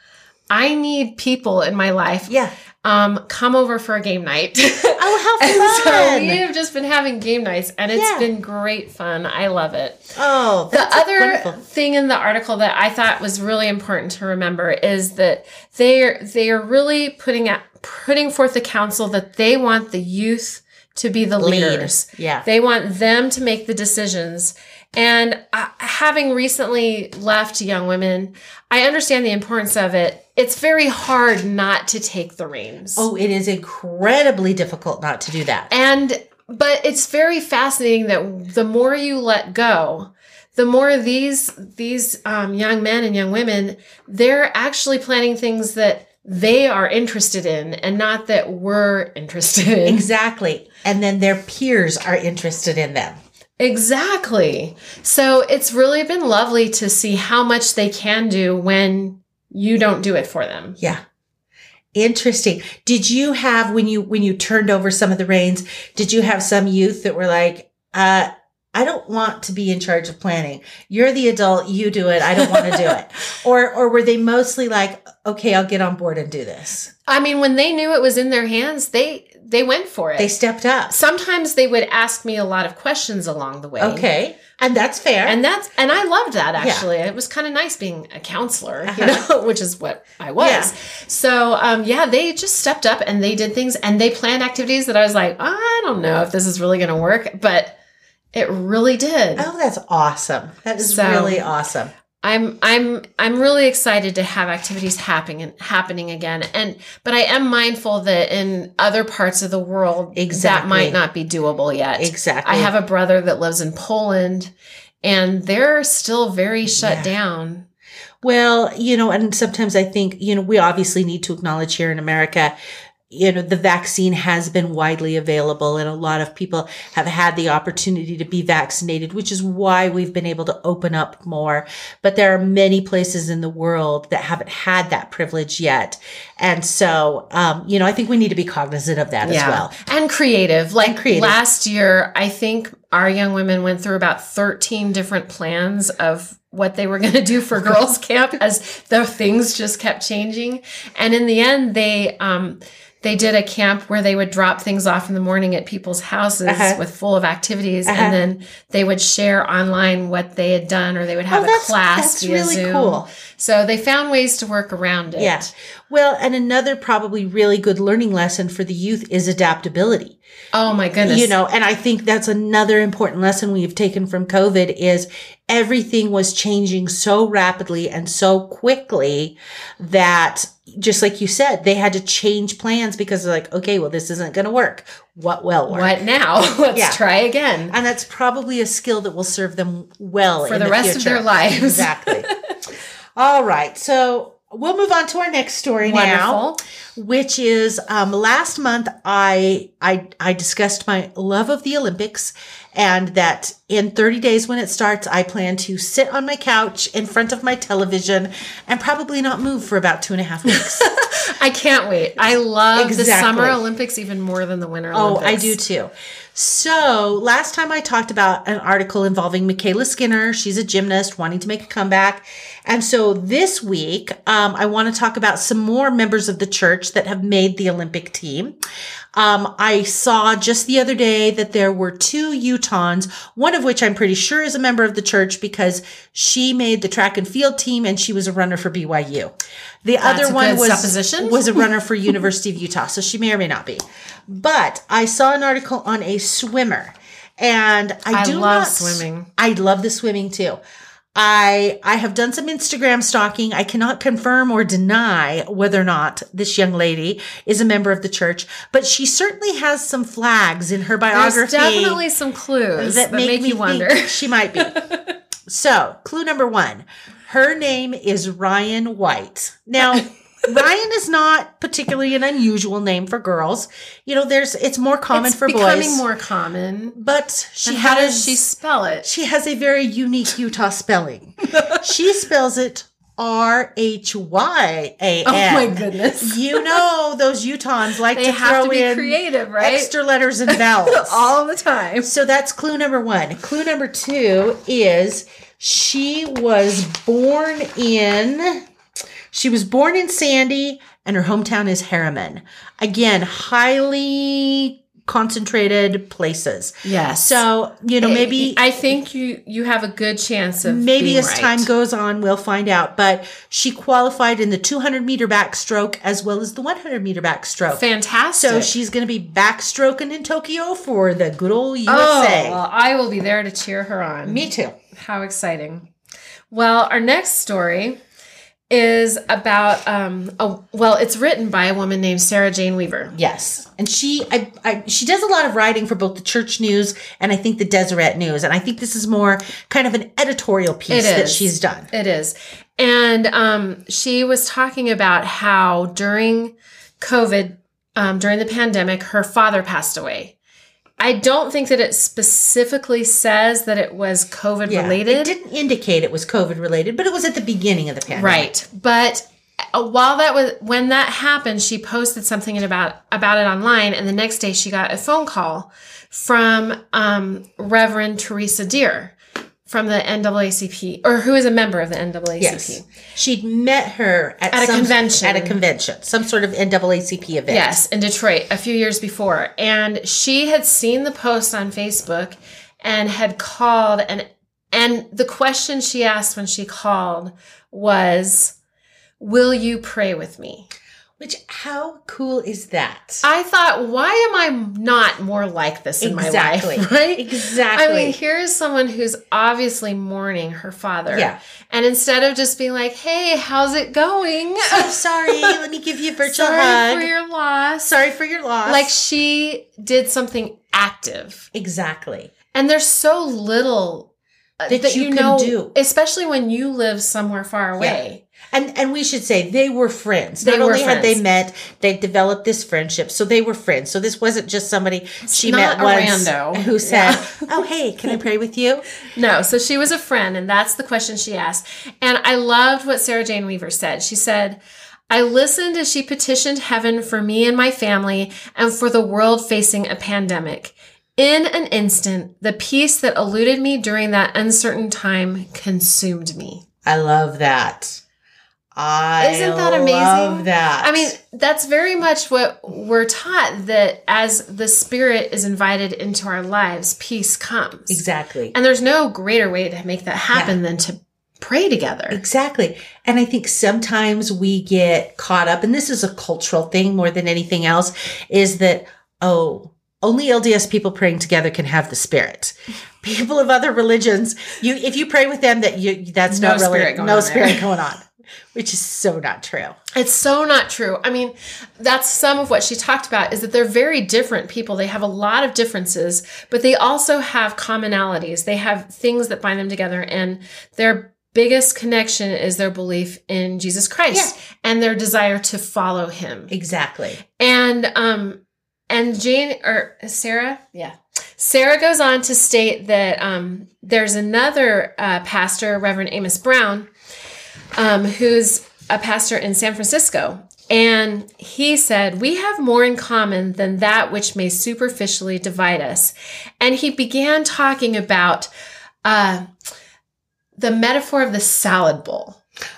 I need people in my life. Yeah. Um, come over for a game night. Oh, how <laughs> and so fun. we have just been having game nights and it's Yeah. been great fun. I love it. oh, The other wonderful. thing in the article that I thought was really important to remember is that they're they are really putting out putting forth the counsel that they want the youth to be the Lead. leaders. Yeah. They want them to make the decisions. And uh, having recently left Young Women, I understand the importance of it. It's very hard not to take the reins. Oh, it is incredibly difficult not to do that. And but it's very fascinating that the more you let go, the more these these um, young men and young women they're actually planning things that they are interested in, and not that we're interested in. Exactly. And then their peers are interested in them. Exactly. So it's really been lovely to see how much they can do when you don't do it for them. Yeah. Interesting. Did you have when you when you turned over some of the reins, did you have some youth that were like, uh, I don't want to be in charge of planning. You're the adult, you do it. I don't want to do it. <laughs> Or or were they mostly like, okay, I'll get on board and do this. I mean, when they knew it was in their hands, they they went for it. They stepped up. Sometimes they would ask me a lot of questions along the way. Okay. And that's fair. And that's and I loved that actually. It was kind of nice being a counselor, you Uh-huh. know, <laughs> which is what I was. Yeah. So um, yeah, they just stepped up and they did things and they planned activities that I was like, I don't know if this is really going to work, but it really did. oh, that's awesome. That is So- really awesome. I'm I'm I'm really excited to have activities happening happening again. And but I am mindful that in other parts of the world that might not be doable yet. Exactly. I have a brother that lives in Poland and they're still very shut Yeah. down. Well, you know, and sometimes I think, you know, we obviously need to acknowledge here in America, you know, the vaccine has been widely available and a lot of people have had the opportunity to be vaccinated, which is why we've been able to open up more. But there are many places in the world that haven't had that privilege yet. And so, um, you know, I think we need to be cognizant of that as well. And creative. Like creative. last year, I think our young women went through about 13 different plans of what they were going to do for <laughs> girls camp as the things just kept changing. And in the end, they, um, they did a camp where they would drop things off in the morning at people's houses Uh-huh. with full of activities, Uh-huh. and then they would share online what they had done, or they would have Oh, a class that's via really Zoom. cool. So they found ways to work around it. Yeah. Well, and another probably really good learning lesson for the youth is adaptability. Oh my goodness. you know and i think that's another important lesson we've taken from covid is everything was changing so rapidly and so quickly that just like you said, they had to change plans because they're like, okay, well, this isn't going to work. What will work? What now? <laughs> Let's Yeah. try again. And that's probably a skill that will serve them well For in the rest of their lives. <laughs> Exactly. All right. So we'll move on to our next story now, which is um, last month I, I I discussed my love of the Olympics and that in 30 days when it starts, I plan to sit on my couch in front of my television and probably not move for about two and a half weeks. <laughs> I can't wait. I love the Summer Olympics even more than the Winter Oh, I do too. So last time I talked about an article involving MyKayla Skinner. She's a gymnast wanting to make a comeback. And so this week, um, I want to talk about some more members of the church that have made the Olympic team. Um, I saw just the other day that there were two Utahns, one of which I'm pretty sure is a member of the church because she made the track and field team and she was a runner for BYU. The That's other one was was a <laughs> runner for University of Utah, so she may or may not be. But I saw an article on a swimmer, and I, I do love not- swimming. I love the swimming too. I I have done some Instagram stalking. I cannot confirm or deny whether or not this young lady is a member of the church, but she certainly has some flags in her biography There's definitely some clues that, make, me you wonder. she might be. <laughs> so, clue number one. Her name is Rhyan White. Now, <laughs> Ryan is not particularly an unusual name for girls. You know, there's it's more common for boys. it's for becoming boys. more common. but she has how does she spell it? she has a very unique Utah spelling. <laughs> she spells it R H Y A N. Oh my goodness. You know those Utahns like They to have throw to be in creative, right? extra letters and <laughs> vowels. All the time. So that's clue number one. Clue number two is she was born in, she was born in Sandy and her hometown is Herriman. Again, highly concentrated places. Yes. So, you know, eh, maybe. I think you you have a good chance of Maybe as right. time goes on, we'll find out. But she qualified in the 200 meter backstroke as well as the 100 meter backstroke. Fantastic. So she's going to be backstroking in Tokyo for the good old USA. Oh, well, I will be there to cheer her on. Me too. How exciting. Well, our next story is about um a, well, it's written by a woman named Sarah Jane Weaver. Yes, and she, I, I, she does a lot of writing for both the Church News and I think the Deseret News, and I think this is more kind of an editorial piece that she's done. It is. And um, she was talking about how during COVID, um, during the pandemic, her father passed away. I don't think that it specifically says that it was COVID Yeah, related. It didn't indicate it was COVID related, but it was at the beginning of the pandemic. Right. But uh, while that was when that happened, she posted something about about it online, and the next day she got a phone call from um, Reverend Theresa Dear from the NAACP, or who is a member of the NAACP. Yes, she'd met her at, At a convention. At a convention, some sort of NAACP event. Yes, in Detroit a few years before. And she had seen the post on Facebook and had called and and the question she asked when she called was, "Will you pray with me?" Which, how cool is that? I thought, why am I not more like this in Exactly. my life? <laughs> Right? Exactly. I mean, here's someone who's obviously mourning her father. Yeah. And instead of just being like, hey, how's it going? I'm <laughs> sorry. Let me give you a virtual Sorry hug. Sorry for your loss. sorry for your loss. Like she did something active. exactly. And there's so little uh, That that, you you, can know, do. especially when you live somewhere far away. And and we should say they were friends. They Not were only had they met, they developed this friendship. So they were friends. So this wasn't just somebody she met not once rando. who said, <laughs> "Oh, hey, can I pray with you?" No, so she was a friend, and that's the question she asked. And I loved what Sarah Jane Weaver said. She said, I listened as she petitioned heaven for me and my family and for the world facing a pandemic. In an instant, the peace that eluded me during that uncertain time consumed me. I love that. I Isn't that amazing? Love that. I mean, that's very much what we're taught that as the Spirit is invited into our lives, peace comes. exactly. And there's no greater way to make that happen than to pray together. Exactly. And I think sometimes we get caught up, and this is a cultural thing more than anything else, is that, oh, only LDS people praying together can have the spirit. People of other religions, you if you pray with them, that you that's No not really spirit going no on there. spirit going on. Which is so not true. It's so not true. I mean, that's some of what she talked about is that they're very different people. They have a lot of differences, but they also have commonalities. They have things that bind them together and their biggest connection is their belief in Jesus Christ Yeah. and their desire to follow him. Exactly. And um and Jane or Sarah, yeah. Sarah goes on to state that um, there's another uh, pastor, Reverend Amos Brown, um, who's a pastor in San Francisco. And he said, We have more in common than that which may superficially divide us. And he began talking about uh, the metaphor of the salad bowl.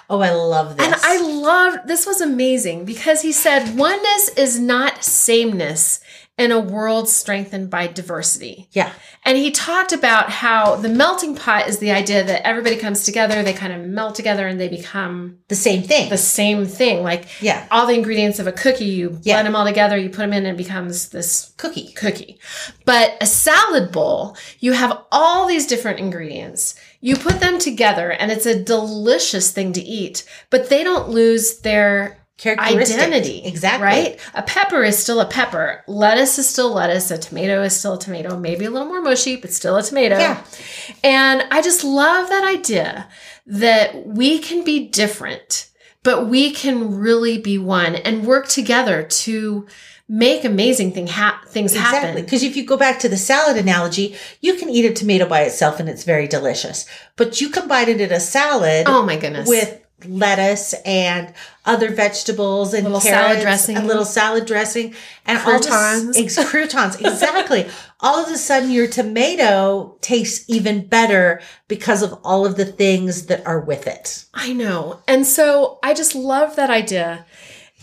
Oh, I love this. And I loved this was amazing because he said oneness is not sameness in a world strengthened by diversity. yeah. And he talked about how the melting pot is the idea that everybody comes together, they kind of melt together and they become The same thing. the same thing. Like yeah. all the ingredients of a cookie, you blend Yeah. them all together, you put them in and it becomes this Cookie. cookie. But a salad bowl, you have all these different ingredients. You put them together and it's a delicious thing to eat, but they don't lose their Characteristic. identity. Exactly. Right? A pepper is still a pepper. Lettuce is still lettuce. A tomato is still a tomato. Maybe a little more mushy, but still a tomato. Yeah. And I just love that idea that we can be different, but we can really be one and work together to make amazing thing ha- things Exactly. happen. Because if you go back to the salad analogy, you can eat a tomato by itself and it's very delicious. But you combine it in a salad Oh my goodness. with lettuce and other vegetables and Little carrots, salad dressing. a little salad dressing, and all this- Croutons. ex- croutons, exactly. <laughs> all of a sudden, your tomato tastes even better because of all of the things that are with it. I know. And so I just love that idea.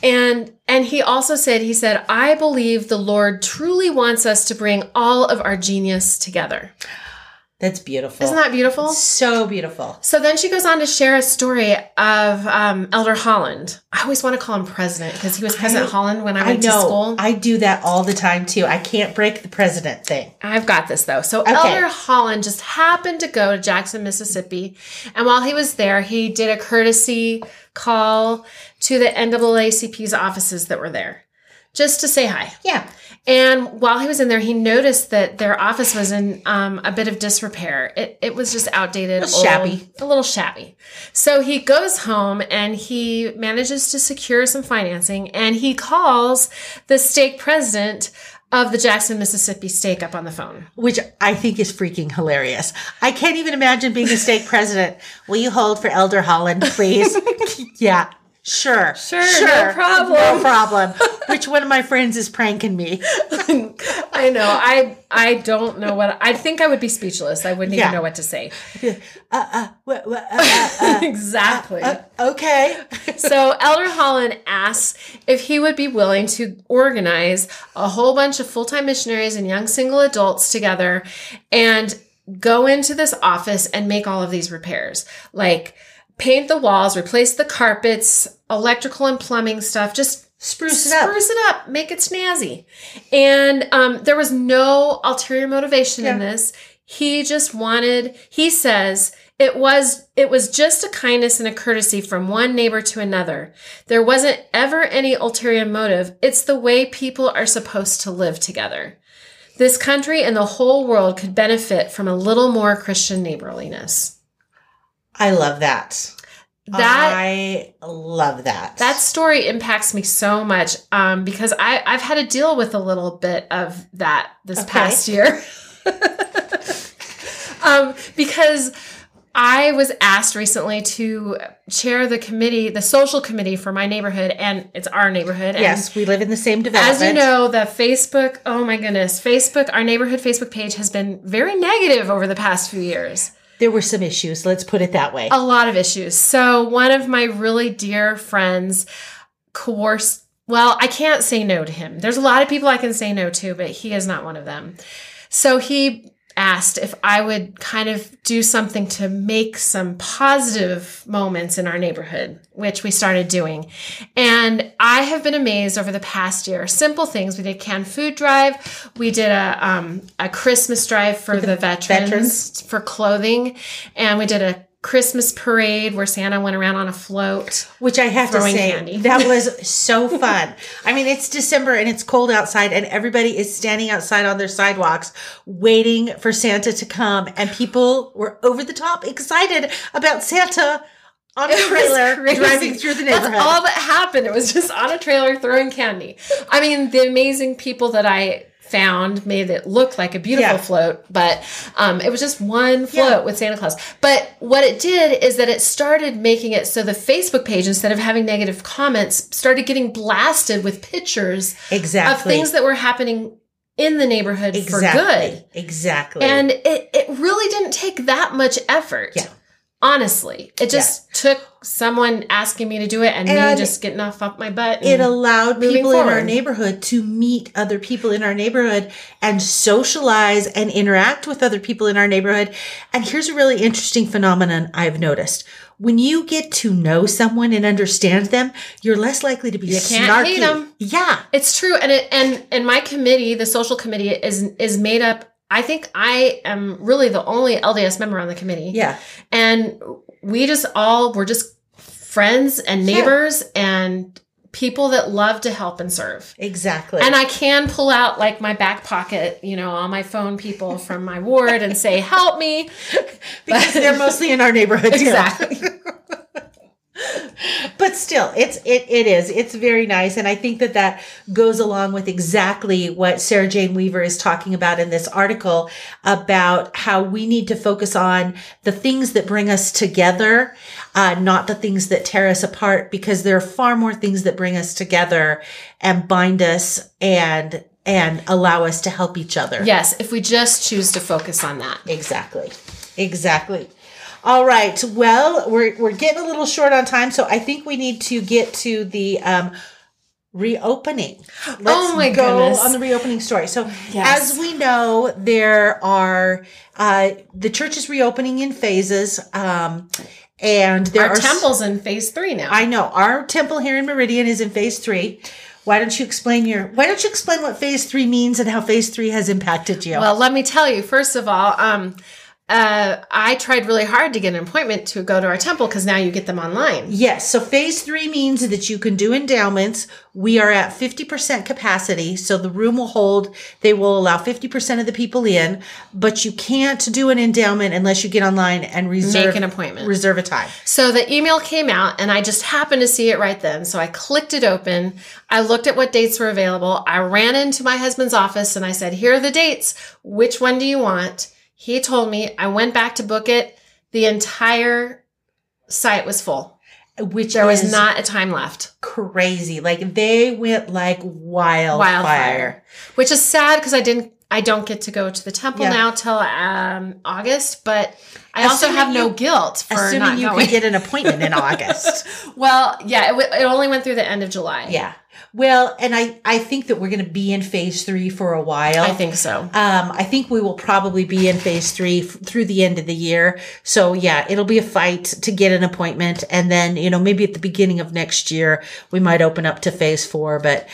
And and he also said he said I believe the Lord truly wants us to bring all of our genius together. That's beautiful. Isn't that beautiful? so beautiful? So then she goes on to share a story of um, Elder Holland. I always want to call him president because he was President I- Holland when I I went to school. I do that all the time too. I can't break the president thing. I've got this though. So Okay. Elder Holland just happened to go to Jackson, Mississippi, and while he was there, he did a courtesy call to the NAACP's offices that were there, just to say hi. Yeah. And while he was in there, he noticed that their office was in um, a bit of disrepair. It, it was just outdated, little old, shabby. a little shabby. So he goes home and he manages to secure some financing, and he calls the stake president of the Jackson, Mississippi stake up on the phone. which I think is freaking hilarious. I can't even imagine being a stake president. Will you hold for Elder Holland, please? <laughs> yeah. Sure. Sure, no problem. No problem. <laughs> Which one of my friends is pranking me? <laughs> I know. I I don't know what I think. I would be speechless. I wouldn't Yeah. even know what to say. <laughs> Wha- wha- uh, uh, exactly. uh, okay. so Elder Holland asks if he would be willing to organize a whole bunch of full-time missionaries and young single adults together and go into this office and make all of these repairs. Like paint the walls, replace the carpets, electrical and plumbing stuff, just Spruce it up. spruce it up, make it snazzy. And um, there was no ulterior motivation in this. He just wanted. He says it was it was just a kindness and a courtesy from one neighbor to another. There wasn't ever any ulterior motive. It's the way people are supposed to live together. This country and the whole world could benefit from a little more Christian neighborliness. I love that. That I love that. That story impacts me so much um, because I, I've had to deal with a little bit of that this Okay. past year. <laughs> um, because I was asked recently to chair the committee, the social committee for my neighborhood, and it's our neighborhood. and yes, we live in the same development. as you know, the Facebook, oh my goodness, Facebook, our neighborhood Facebook page has been very negative over the past few years. There were some issues. Let's put it that way. A lot of issues. So one of my really dear friends coerced. Well, I can't say no to him. There's a lot of people I can say no to, but he is not one of them. So he asked if I would kind of do something to make some positive moments in our neighborhood, which we started doing. And I have been amazed over the past year. Simple things. We did canned food drive. We did a um, a Christmas drive for, the, veterans, veterans. for clothing, and we did a Christmas parade where Santa went around on a float. Which I have to say, candy. that was <laughs> so fun. I mean, it's December and it's cold outside, and everybody is standing outside on their sidewalks waiting for Santa to come. And people were over the top excited about Santa on a It trailer driving through the neighborhood. That's all that happened. It was just on a trailer throwing candy. I mean, the amazing people that I found made it look like a beautiful Yeah. float, but um, it was just one float Yeah. with Santa Claus. But what it did is that it started making it so the Facebook page, instead of having negative comments, started getting blasted with pictures exactly. of things that were happening in the neighborhood for good. exactly. Exactly. And it, it really didn't take that much effort. Yeah. Honestly, it just took someone asking me to do it and, me just getting off up my butt. it allowed people in our neighborhood to meet other people in our neighborhood and socialize and interact with other people in our neighborhood. And here's a really interesting phenomenon I've noticed. When you get to know someone and understand them, you're less likely to be You can't snarky. Yeah. It's true, and it and and my committee, the social committee, is is made up. I think I am really the only LDS member on the committee. Yeah. and we just all we're just friends and neighbors and people that love to help and serve. Exactly. And I can pull out like my back pocket, you know, all my phone people from my ward and say, "Help me!" <laughs> because they're mostly in our neighborhood. too. Exactly. <laughs> but still it's it, it is it's very nice and i think that that goes along with exactly what sarah jane weaver is talking about in this article about how we need to focus on the things that bring us together uh, not the things that tear us apart because there are far more things that bring us together and bind us and and allow us to help each other Yes, if we just choose to focus on that. Exactly. Exactly. All right. Well, we're we're getting a little short on time, so I think we need to get to the um reopening. Let's Oh my go goodness. on the reopening story. So Yes. as we know, there are uh the church is reopening in phases. Um and there Our are s- temple's in phase three now. I know our temple here in Meridian is in phase three. Why don't you explain your why don't you explain what phase three means and how phase three has impacted you? well, let me tell you, first of all, um, uh, I tried really hard to get an appointment to go to our temple because now you get them online. Yes. So phase three means that you can do endowments. We are at 50% capacity. So the room will hold, they will allow 50% of the people in, but you can't do an endowment unless you get online and reserve Make an appointment. Reserve a time. So the email came out and I just happened to see it right then. So I clicked it open. I looked at what dates were available. I ran into my husband's office and I said, Here are the dates. Which one do you want? He told me. I went back to book it. The entire site was full. Which There was not a time left. crazy. Like they went like wildfire. Wildfire. Which is sad because I didn't I don't get to go to the temple Yeah. now till um August, but I also Assuming have no guilt for Assuming not you going. could get an appointment in <laughs> August. well, yeah, it, w- it only went through the end of July. Yeah. Well, and I, I think that we're going to be in phase three for a while. I think so. Um, I think we will probably be in phase three f- through the end of the year. So yeah, it'll be a fight to get an appointment. And then, you know, maybe at the beginning of next year, we might open up to phase four. But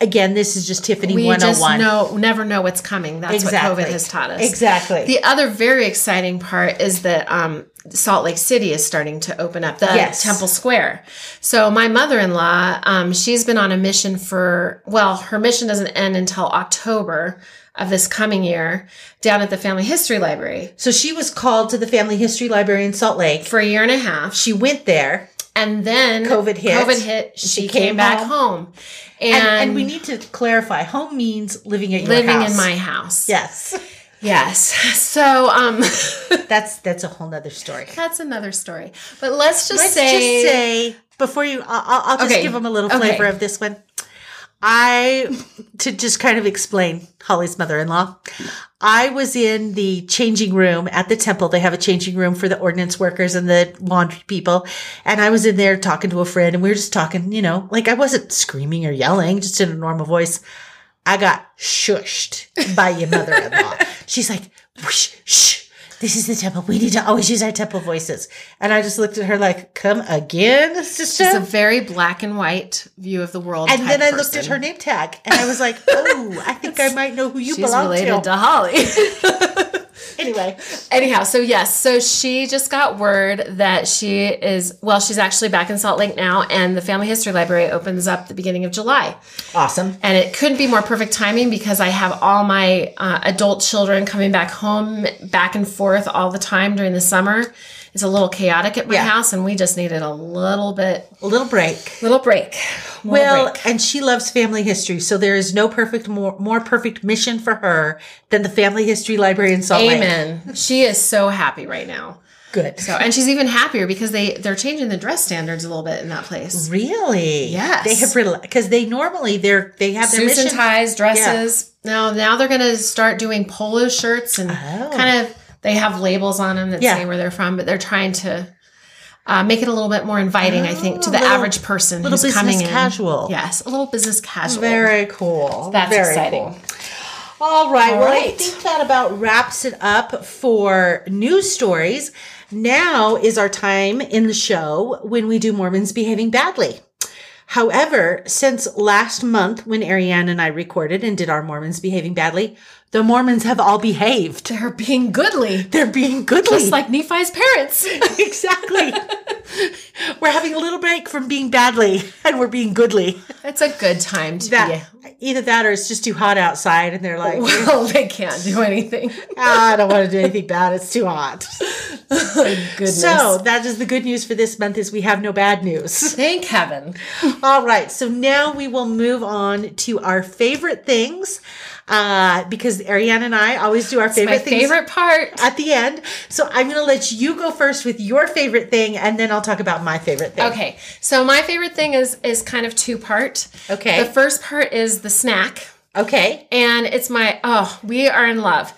again, this is just Tiffany we 101. just know never know what's coming. That's exactly. what COVID has taught us. Exactly. The other very exciting part is that um, Salt Lake City is starting to open up the Yes. Temple Square. So my mother-in-law, um, she's been on a mission for well, her mission doesn't end until October of this coming year down at the Family History Library so she was called to the Family History Library in Salt Lake. for a year and a half. She went there. And then COVID hit. COVID hit. She, She came, came back home. home, and, And, and we need to clarify home means living at your living house. in my house. Yes. Yes. So um, <laughs> That's, that's a whole nother story. that's another story. But let's just Let's say, just say before you, I'll, I'll- just Okay. give them a little Okay. flavor of this one. I to just kind of explain Holly's mother-in-law. I was in the changing room at the temple. They have a changing room for the ordinance workers and the laundry people. And I was in there talking to a friend and we were just talking, you know, like I wasn't screaming or yelling, just in a normal voice. I got shushed by your mother-in-law. <laughs> She's like, whoosh, shh. This is the temple. We need to always use our temple voices. And I just looked at her like, come again, sister? it's a very black and white view of the world. And then I looked at her name tag and I was like, oh, I think I might know who you She's belong related to. to Holly. <laughs> <laughs> Anyway, <laughs> Anyhow, so yes, so she just got word that she is, well, she's actually back in Salt Lake now, and the Family History Library opens up the beginning of July. awesome. And it couldn't be more perfect timing because I have all my uh, adult children coming back home back and forth all the time during the summer. It's a little chaotic at my Yeah. house, and we just needed a little bit, A little break. little break. Little Well, break. and she loves family history, so there is no perfect more more perfect mission for her than the Family History Library in Salt Lake. amen. She is so happy right now. Good. So, and she's even happier because they they're changing the dress standards a little bit in that place. Really? Yes. They have because they normally they're they have their suits and ties, dresses. Now, now they're going to start doing polo shirts and Oh. kind of. They have labels on them that Yeah. say where they're from, but they're trying to uh, make it a little bit more inviting. I think to the Oh, little- average person little who's coming in. casual. Yes, a little business casual. Very cool. That's Very exciting. cool. All right. All well, I think that about wraps it up for news stories. Now is our time in the show when we do Mormons behaving badly. However, since last month when Ariane and I recorded and did our Mormons behaving badly, the Mormons have all behaved. They're being goodly, They're being goodly. just like Nephi's parents. <laughs> <laughs> exactly. we're having a little break from being badly and we're being goodly. it's a good time to That either that or it's just too hot outside and they're like. Well, they can't do anything. "Ah, I don't want to do anything bad. It's too hot. <laughs> Goodness. So that is the good news for this month is we have no bad news. thank heaven. All right. So now we will move on to our favorite things. Uh, because Ariane and I always do our favorite My things favorite part. at the end. So I'm going to let you go first with your favorite thing and then I'll talk about my favorite thing. Okay, so my favorite thing is is kind of two part. Okay. The first part is the snack, Okay. and it's my oh, we are in love.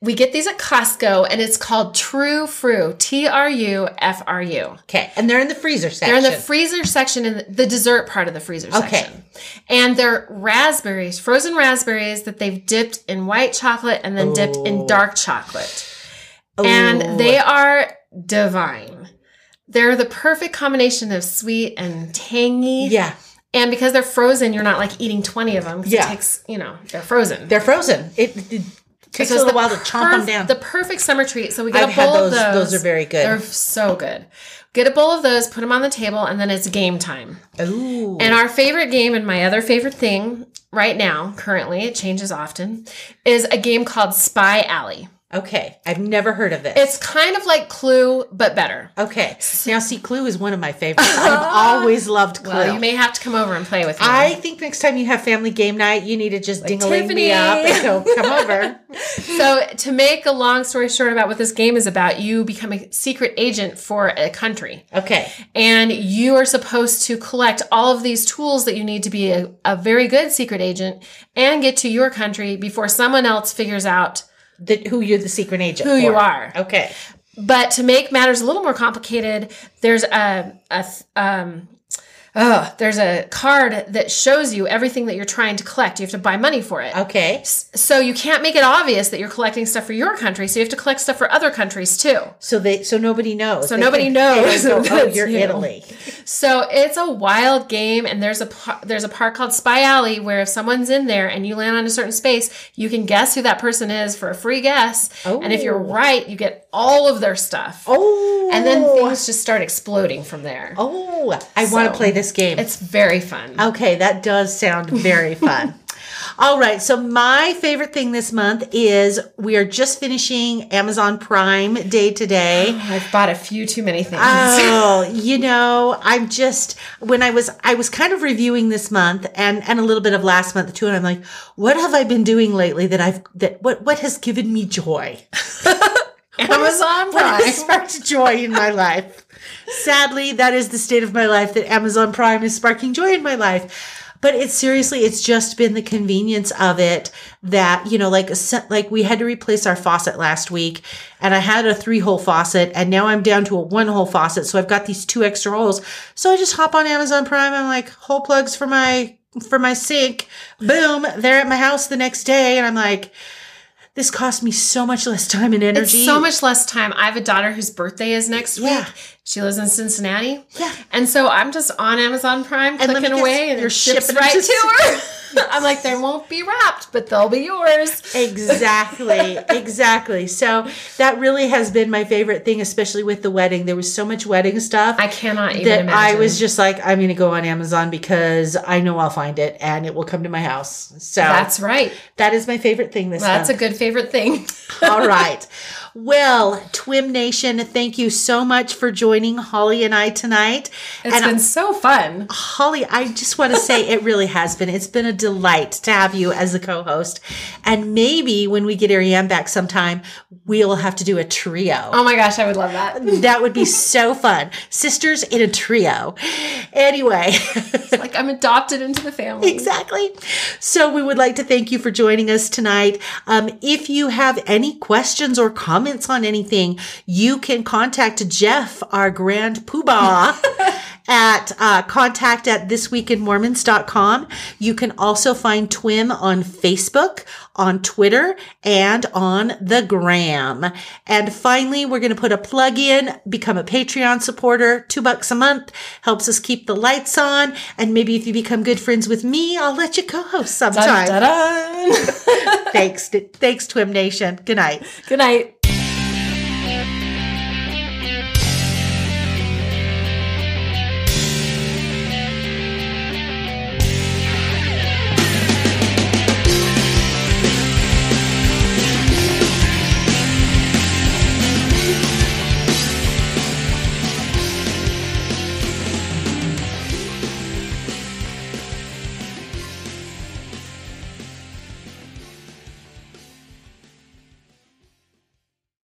We get these at Costco, and it's called True Fru, T R U F R U. Okay. And they're in the freezer section. They're in the freezer section, in the dessert part of the freezer Okay. section. And they're raspberries, frozen raspberries that they've dipped in white chocolate and then dipped in oh. dark chocolate. And they are divine. They're the perfect combination of sweet and tangy. yeah. And because they're frozen, you're not like eating 20 of them because Yeah. it takes, you know, they're frozen. They're frozen. It, it takes So a little the while to chomp them down. The perfect summer treat. So we get I've a bowl of those. those. Those are very good. They're so good. Get a bowl of those, put them on the table, and then it's game time. Ooh. And our favorite game, and my other favorite thing right now, currently, it changes often, is a game called Spy Alley. Okay. I've never heard of this. It's kind of like Clue, but better. okay. Now, see, Clue is one of my favorites. I've <laughs> always loved Clue. Well, you may have to come over and play with me. I think next time you have family game night, you need to just ding-a-ling me up and go, <laughs> come over. so, to make a long story short about what this game is about, you become a secret agent for a country. Okay. And you are supposed to collect all of these tools that you need to be a, a very good secret agent and get to your country before someone else figures out The, who you're the secret agent who you are. Okay. But to make matters a little more complicated, there's a, a th- um, oh, there's a card that shows you everything that you're trying to collect. You have to buy money for it. Okay. So you can't make it obvious that you're collecting stuff for your country. So you have to collect stuff for other countries too. So they so nobody knows. So They nobody knows they don't that go, oh, you're you." Italy. So it's a wild game, and there's a there's a part called Spy Alley where if someone's in there and you land on a certain space, you can guess who that person is for a free guess. Oh. And if you're Oh. right, you get all of their stuff. Oh. And then things just start exploding from there. Oh, I want to play this game. It's very fun. Okay, that does sound very <laughs> fun. All right, so my favorite thing this month is we are just finishing Amazon Prime Day today. <gasps> I've bought a few too many things. Oh, <laughs> you know, I'm just when I was I was kind of reviewing this month and and a little bit of last month too, and I'm like, what have I been doing lately that I've that what what has given me joy? <laughs> Amazon Prime. has sparked joy in my life? Sadly, that is the state of my life that Amazon Prime is sparking joy in my life. But it's seriously, it's just been the convenience of it that, you know, like, like we had to replace our faucet last week and I had a three hole faucet and now I'm down to a one hole faucet. So I've got these two extra holes. So I just hop on Amazon Prime. I'm like, hole plugs for my, for my sink. Boom. They're at my house the next day. And I'm like, this cost me so much less time and energy. It's so much less time. I have a daughter whose birthday is next Yeah. week. She lives in Cincinnati. Yeah. And so I'm just on Amazon Prime And clicking guess, away and you're shipping right to to her. <laughs> I'm like, they won't be wrapped, but they'll be yours. Exactly, <laughs> exactly. So that really has been my favorite thing, especially with the wedding. There was so much wedding stuff. I cannot even that imagine. I was just like, I'm going to go on Amazon because I know I'll find it and it will come to my house. So That's right. that is my favorite thing this That's month. a good favorite thing. All right. <laughs> Well, Twim Nation, thank you so much for joining Holly and I tonight. It's and been so fun. Holly, I just want to say it really has been. It's been a delight to have you as a co-host. And maybe when we get Ariane back sometime, we'll have to do a trio. Oh my gosh, I would love that. <laughs> That would be so fun. Sisters in a trio. Anyway, Like I'm adopted into the family. exactly. So we would like to thank you for joining us tonight. Um, if you have any questions or comments on anything, you can contact Jeff, our grand poobah, <laughs> at uh, contact at thisweekinmormons.com. You can also find Twim on Facebook, on Twitter, and on the gram. And finally, we're going to put a plug in, become a Patreon supporter, two bucks a month, helps us keep the lights on. And maybe if you become good friends with me, I'll let you co-host sometime. Dun, dun, dun. <laughs> thanks, thanks, Twim Nation. Good night. Good night.